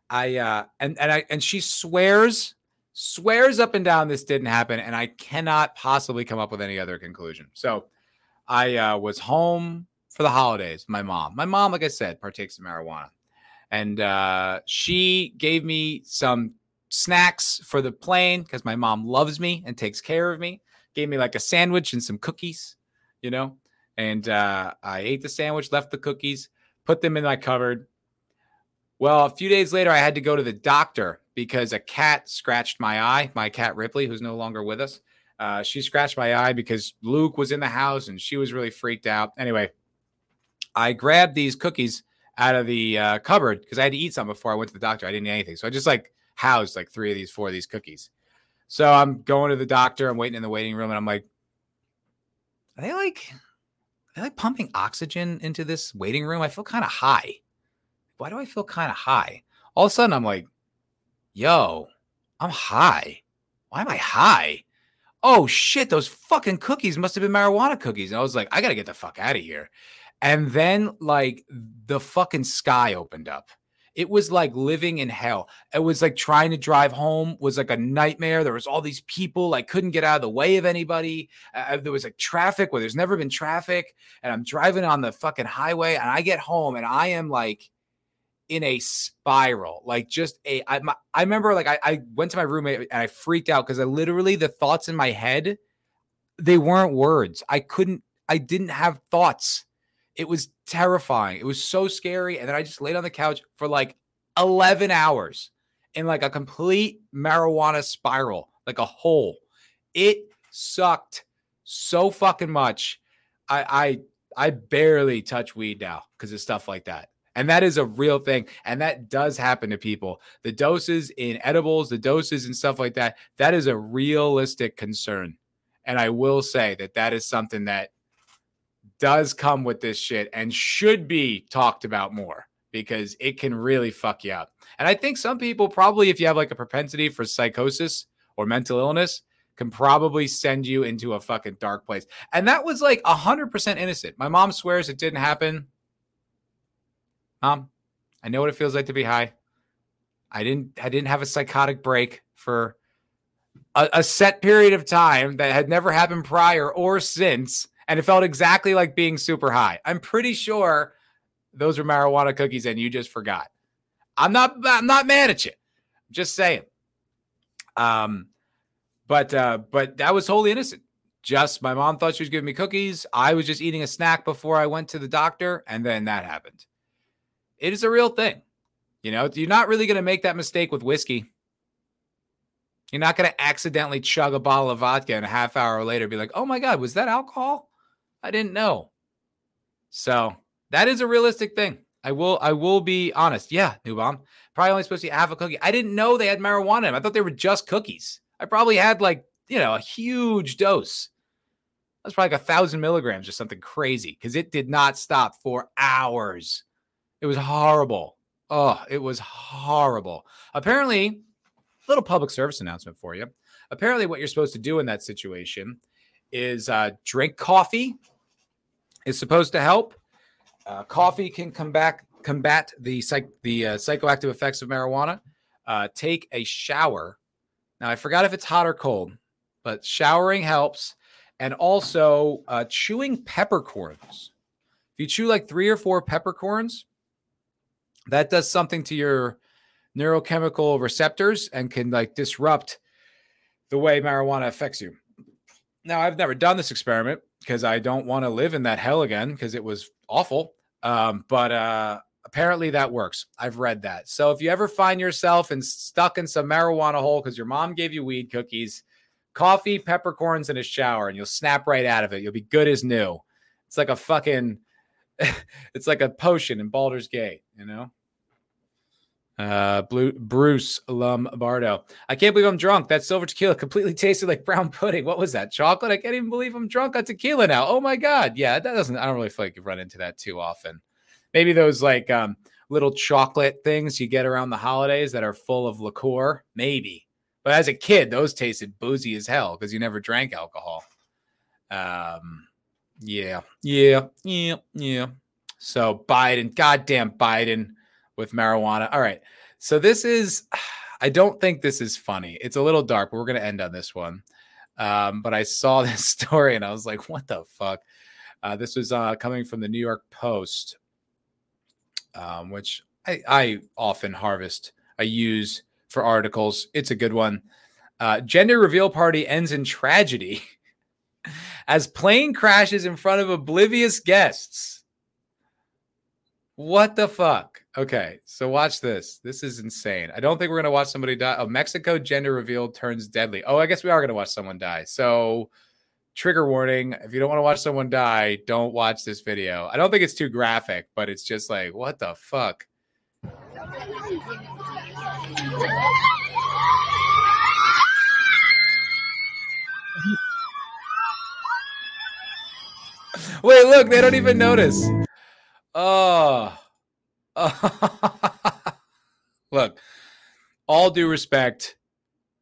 I uh, and and I and she swears swears up and down this didn't happen, and I cannot possibly come up with any other conclusion. So, I uh, was home for the holidays. My mom, my mom, like I said, partakes in marijuana, and uh, she gave me some snacks for the plane because my mom loves me and takes care of me. Gave me like a sandwich and some cookies, you know. And uh, I ate the sandwich, left the cookies, put them in my cupboard. Well, a few days later, I had to go to the doctor because a cat scratched my eye. My cat Ripley, who's no longer with us, uh, she scratched my eye because Luke was in the house and she was really freaked out. Anyway, I grabbed these cookies out of the uh, cupboard because I had to eat some before I went to the doctor. I didn't eat anything. So I just like housed like three of these, four of these cookies. So I'm going to the doctor. I'm waiting in the waiting room and I'm like, are they like, are they like pumping oxygen into this waiting room? I feel kind of high. Why do I feel kind of high? All of a sudden I'm like, yo, I'm high. Why am I high? Oh shit, those fucking cookies must have been marijuana cookies. And I was like, I gotta get the fuck out of here. And then like the fucking sky opened up. It was like living in hell. It was like trying to drive home was like a nightmare. There was all these people. I couldn't get out of the way of anybody. Uh, there was like traffic where there's never been traffic. And I'm driving on the fucking highway and I get home and I am like in a spiral. Like just a, I, my, I remember like I, I went to my roommate and I freaked out because I literally, the thoughts in my head, they weren't words. I couldn't, I didn't have thoughts. It was terrifying. It was so scary. And then I just laid on the couch for like 11 hours in like a complete marijuana spiral, like a hole. It sucked so fucking much. I I I barely touch weed now because of stuff like that. And that is a real thing. And that does happen to people. The doses in edibles, the doses and stuff like that, that is a realistic concern. And I will say that that is something that does come with this shit and should be talked about more because it can really fuck you up. And I think some people probably, if you have like a propensity for psychosis or mental illness, can probably send you into a fucking dark place. And that was like 100% innocent. My mom swears it didn't happen. Mom, I know what it feels like to be high. I didn't I didn't have a psychotic break for a, a set period of time that had never happened prior or since and it felt exactly like being super high. I'm pretty sure those are marijuana cookies and you just forgot. I'm not I'm not mad at you. Just saying. Um but uh but that was wholly innocent. Just my mom thought she was giving me cookies. I was just eating a snack before I went to the doctor and then that happened. It is a real thing. You know, you're not really going to make that mistake with whiskey. You're not going to accidentally chug a bottle of vodka and a half hour later be like, "Oh my god, was that alcohol?" I didn't know. So, that is a realistic thing. I will I will be honest. Yeah, new bomb. Probably only supposed to eat half a cookie. I didn't know they had marijuana in them. I thought they were just cookies. I probably had like, you know, a huge dose. That's probably like a thousand milligrams or something crazy because it did not stop for hours. It was horrible. Oh, it was horrible. Apparently, little public service announcement for you. Apparently, what you're supposed to do in that situation is uh, drink coffee. Is supposed to help uh, coffee can combat combat the psych, the uh, psychoactive effects of marijuana. Uh, take a shower. Now I forgot if it's hot or cold, but showering helps, and also uh, chewing peppercorns. If you chew like three or four peppercorns, that does something to your neurochemical receptors and can like disrupt the way marijuana affects you. Now I've never done this experiment because I don't want to live in that hell again because it was awful. Um, but uh, apparently that works. I've read that. So if you ever find yourself and stuck in some marijuana hole because your mom gave you weed cookies, coffee, peppercorns, and a shower, and you'll snap right out of it. You'll be good as new. It's like a fucking, it's like a potion in Baldur's Gate, you know. Uh, Blue, Bruce Lombardo. I can't believe I'm drunk. That silver tequila completely tasted like brown pudding. What was that? Chocolate? I can't even believe I'm drunk on tequila now. Oh my god. Yeah, that doesn't. I don't really feel like you run into that too often. Maybe those like um, little chocolate things you get around the holidays that are full of liqueur. Maybe. But as a kid, those tasted boozy as hell because you never drank alcohol. Um. Yeah. Yeah. Yeah. Yeah. So Biden, goddamn Biden with marijuana. All right. So this is, I don't think this is funny. It's a little dark, but we're going to end on this one. Um, but I saw this story and I was like, what the fuck? Uh, this was uh, coming from the New York Post, um, which I, I, often harvest, I use for articles. It's a good one. Uh, gender reveal party ends in tragedy as plane crashes in front of oblivious guests. What the fuck? Okay, so watch this. This is insane. I don't think we're gonna watch somebody die. Oh, Mexico gender reveal turns deadly. Oh, I guess we are gonna watch someone die. So, trigger warning: if you don't want to watch someone die, don't watch this video. I don't think it's too graphic, but it's just like, what the fuck. Wait, look, they don't even notice. Oh. Look, all due respect,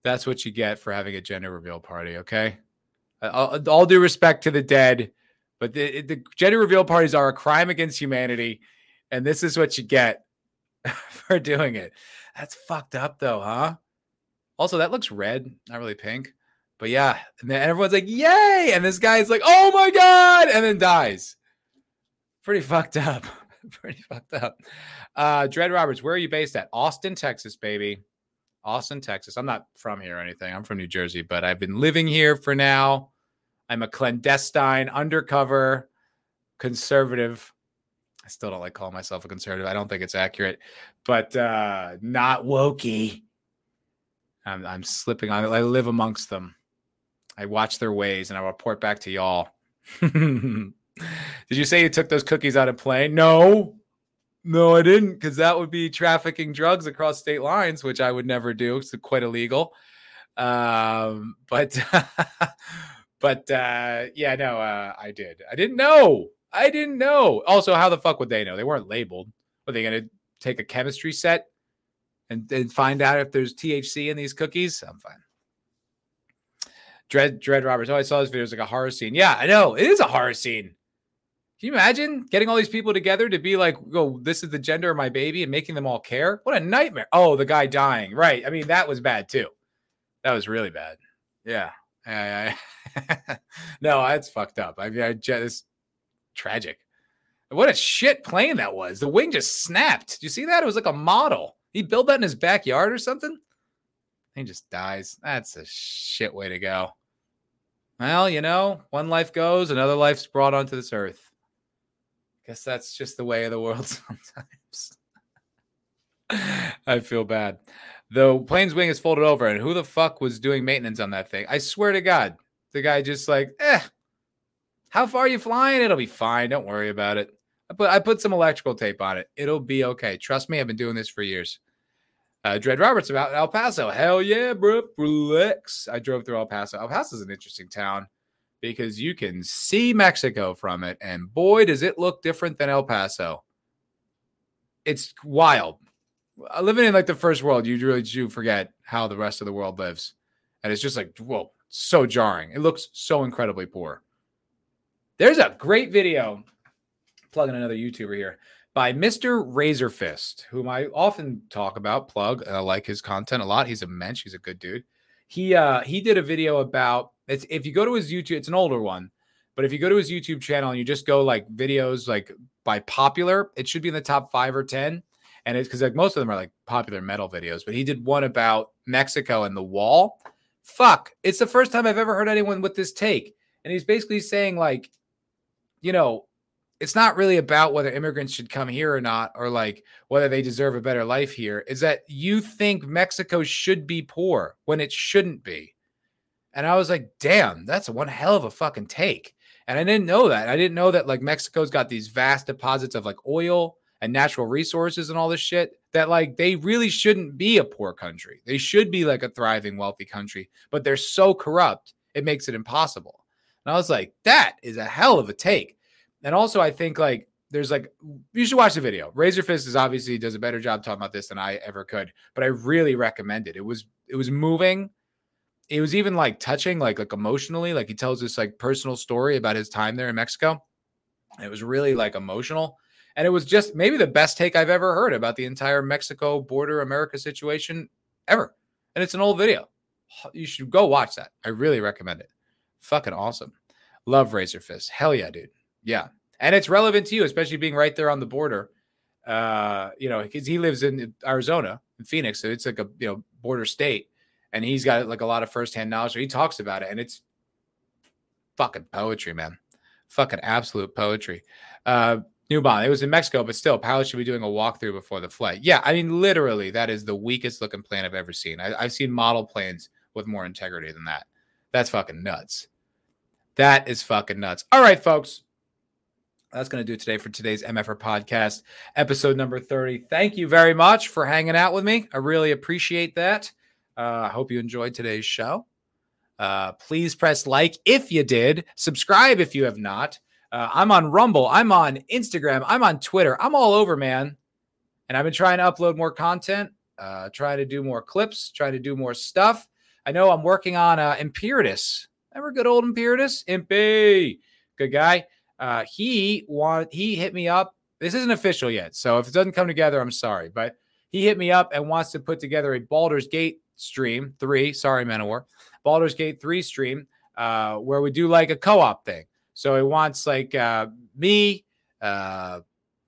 that's what you get for having a gender reveal party. Okay, uh, all, all due respect to the dead, but the, the gender reveal parties are a crime against humanity, and this is what you get for doing it. That's fucked up, though, huh? Also, that looks red, not really pink. But yeah, and then everyone's like, "Yay!" and this guy's like, "Oh my god!" and then dies. Pretty fucked up. pretty fucked up. Uh, Dread Roberts, where are you based at? Austin, Texas, baby. Austin, Texas. I'm not from here or anything. I'm from New Jersey, but I've been living here for now. I'm a clandestine, undercover conservative. I still don't like calling myself a conservative. I don't think it's accurate, but uh, not wokey. I'm, I'm slipping on it. I live amongst them. I watch their ways and I report back to y'all. Did you say you took those cookies out of plane? No. No, I didn't, because that would be trafficking drugs across state lines, which I would never do. It's quite illegal. Um, but but uh yeah, no, uh, I did. I didn't know. I didn't know. Also, how the fuck would they know? They weren't labeled. Are they gonna take a chemistry set and, and find out if there's THC in these cookies? I'm fine. Dread Dread Roberts. Oh, I saw this video. It's like a horror scene. Yeah, I know. It is a horror scene. Can you imagine getting all these people together to be like, "Oh, this is the gender of my baby," and making them all care? What a nightmare! Oh, the guy dying. Right. I mean, that was bad too. That was really bad. Yeah. No, that's fucked up. I mean, I just tragic. What a shit plane that was. The wing just snapped. Did you see that? It was like a model. He built that in his backyard or something. He just dies. That's a shit way to go. Well, you know, one life goes, another life's brought onto this earth. Guess that's just the way of the world sometimes. I feel bad. The plane's wing is folded over, and who the fuck was doing maintenance on that thing? I swear to God, the guy just like, eh, how far are you flying? It'll be fine. Don't worry about it. I put I put some electrical tape on it. It'll be okay. Trust me, I've been doing this for years. Uh, Dread Roberts about El Paso. Hell yeah, bro. Relax. I drove through El Paso. El Paso is an interesting town because you can see Mexico from it, and boy, does it look different than El Paso. It's wild. Uh, living in like the first world, you really do forget how the rest of the world lives, and it's just like whoa, so jarring. It looks so incredibly poor. There's a great video. Plugging another YouTuber here by Mr. Razorfist, whom I often talk about, plug, I like his content a lot. He's a mensch, he's a good dude. He uh he did a video about it's if you go to his YouTube, it's an older one, but if you go to his YouTube channel and you just go like videos like by popular, it should be in the top five or ten. And it's because like most of them are like popular metal videos, but he did one about Mexico and the wall. Fuck, it's the first time I've ever heard anyone with this take. And he's basically saying, like, you know, it's not really about whether immigrants should come here or not, or like whether they deserve a better life here. Is that you think Mexico should be poor when it shouldn't be? And I was like, damn, that's one hell of a fucking take. And I didn't know that. I didn't know that like Mexico's got these vast deposits of like oil and natural resources and all this shit that like they really shouldn't be a poor country. They should be like a thriving, wealthy country, but they're so corrupt, it makes it impossible. And I was like, that is a hell of a take. And also, I think like there's like you should watch the video. Razor Fist is obviously does a better job talking about this than I ever could, but I really recommend it. It was it was moving. It was even like touching, like like emotionally. Like he tells this like personal story about his time there in Mexico. It was really like emotional. And it was just maybe the best take I've ever heard about the entire Mexico border America situation ever. And it's an old video. You should go watch that. I really recommend it. Fucking awesome. Love Razor Fist. Hell yeah, dude. Yeah. And it's relevant to you, especially being right there on the border. Uh, you know, because he lives in Arizona, in Phoenix. So it's like a you know border state. And he's got like a lot of firsthand knowledge. So he talks about it, and it's fucking poetry, man. Fucking absolute poetry. Uh New Bond. It was in Mexico, but still, pilots should be doing a walkthrough before the flight. Yeah, I mean, literally, that is the weakest looking plane I've ever seen. I, have seen model planes with more integrity than that. That's fucking nuts. That is fucking nuts. All right, folks that's going to do it today for today's MFer podcast, episode number 30. Thank you very much for hanging out with me. I really appreciate that. Uh, I hope you enjoyed today's show. Uh, please press like if you did, subscribe if you have not. Uh, I'm on Rumble, I'm on Instagram, I'm on Twitter, I'm all over, man. And I've been trying to upload more content, uh, trying to do more clips, trying to do more stuff. I know I'm working on uh, Imperitus. Remember good old Imperitus? Impy, good guy. Uh, he want he hit me up. This isn't official yet, so if it doesn't come together, I'm sorry. But he hit me up and wants to put together a Baldur's Gate stream three. Sorry, Manowar. Baldur's Gate three stream uh, where we do like a co-op thing. So he wants like uh, me, uh,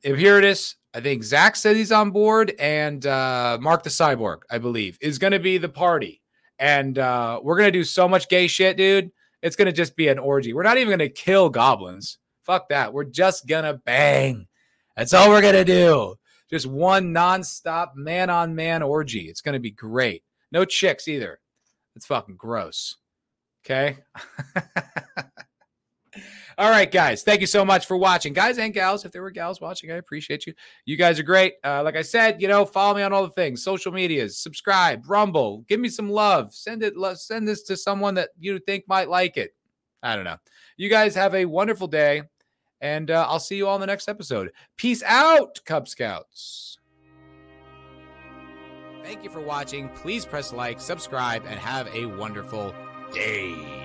Imperitus. I think Zax said he's on board, and uh, Mark the Cyborg, I believe, is going to be the party. And uh, we're going to do so much gay shit, dude. It's going to just be an orgy. We're not even going to kill goblins. Fuck that. We're just gonna bang. That's all we're gonna do. Just one nonstop man on man orgy. It's gonna be great. No chicks either. It's fucking gross. Okay. All right, guys. Thank you so much for watching, guys and gals. If there were gals watching, I appreciate you. You guys are great. Uh, like I said, you know, follow me on all the things, social medias, subscribe, Rumble, give me some love. Send it. Send this to someone that you think might like it. I don't know. You guys have a wonderful day. And uh, I'll see you all in the next episode. Peace out, Cub Scouts. Thank you for watching. Please press like, subscribe, and have a wonderful day.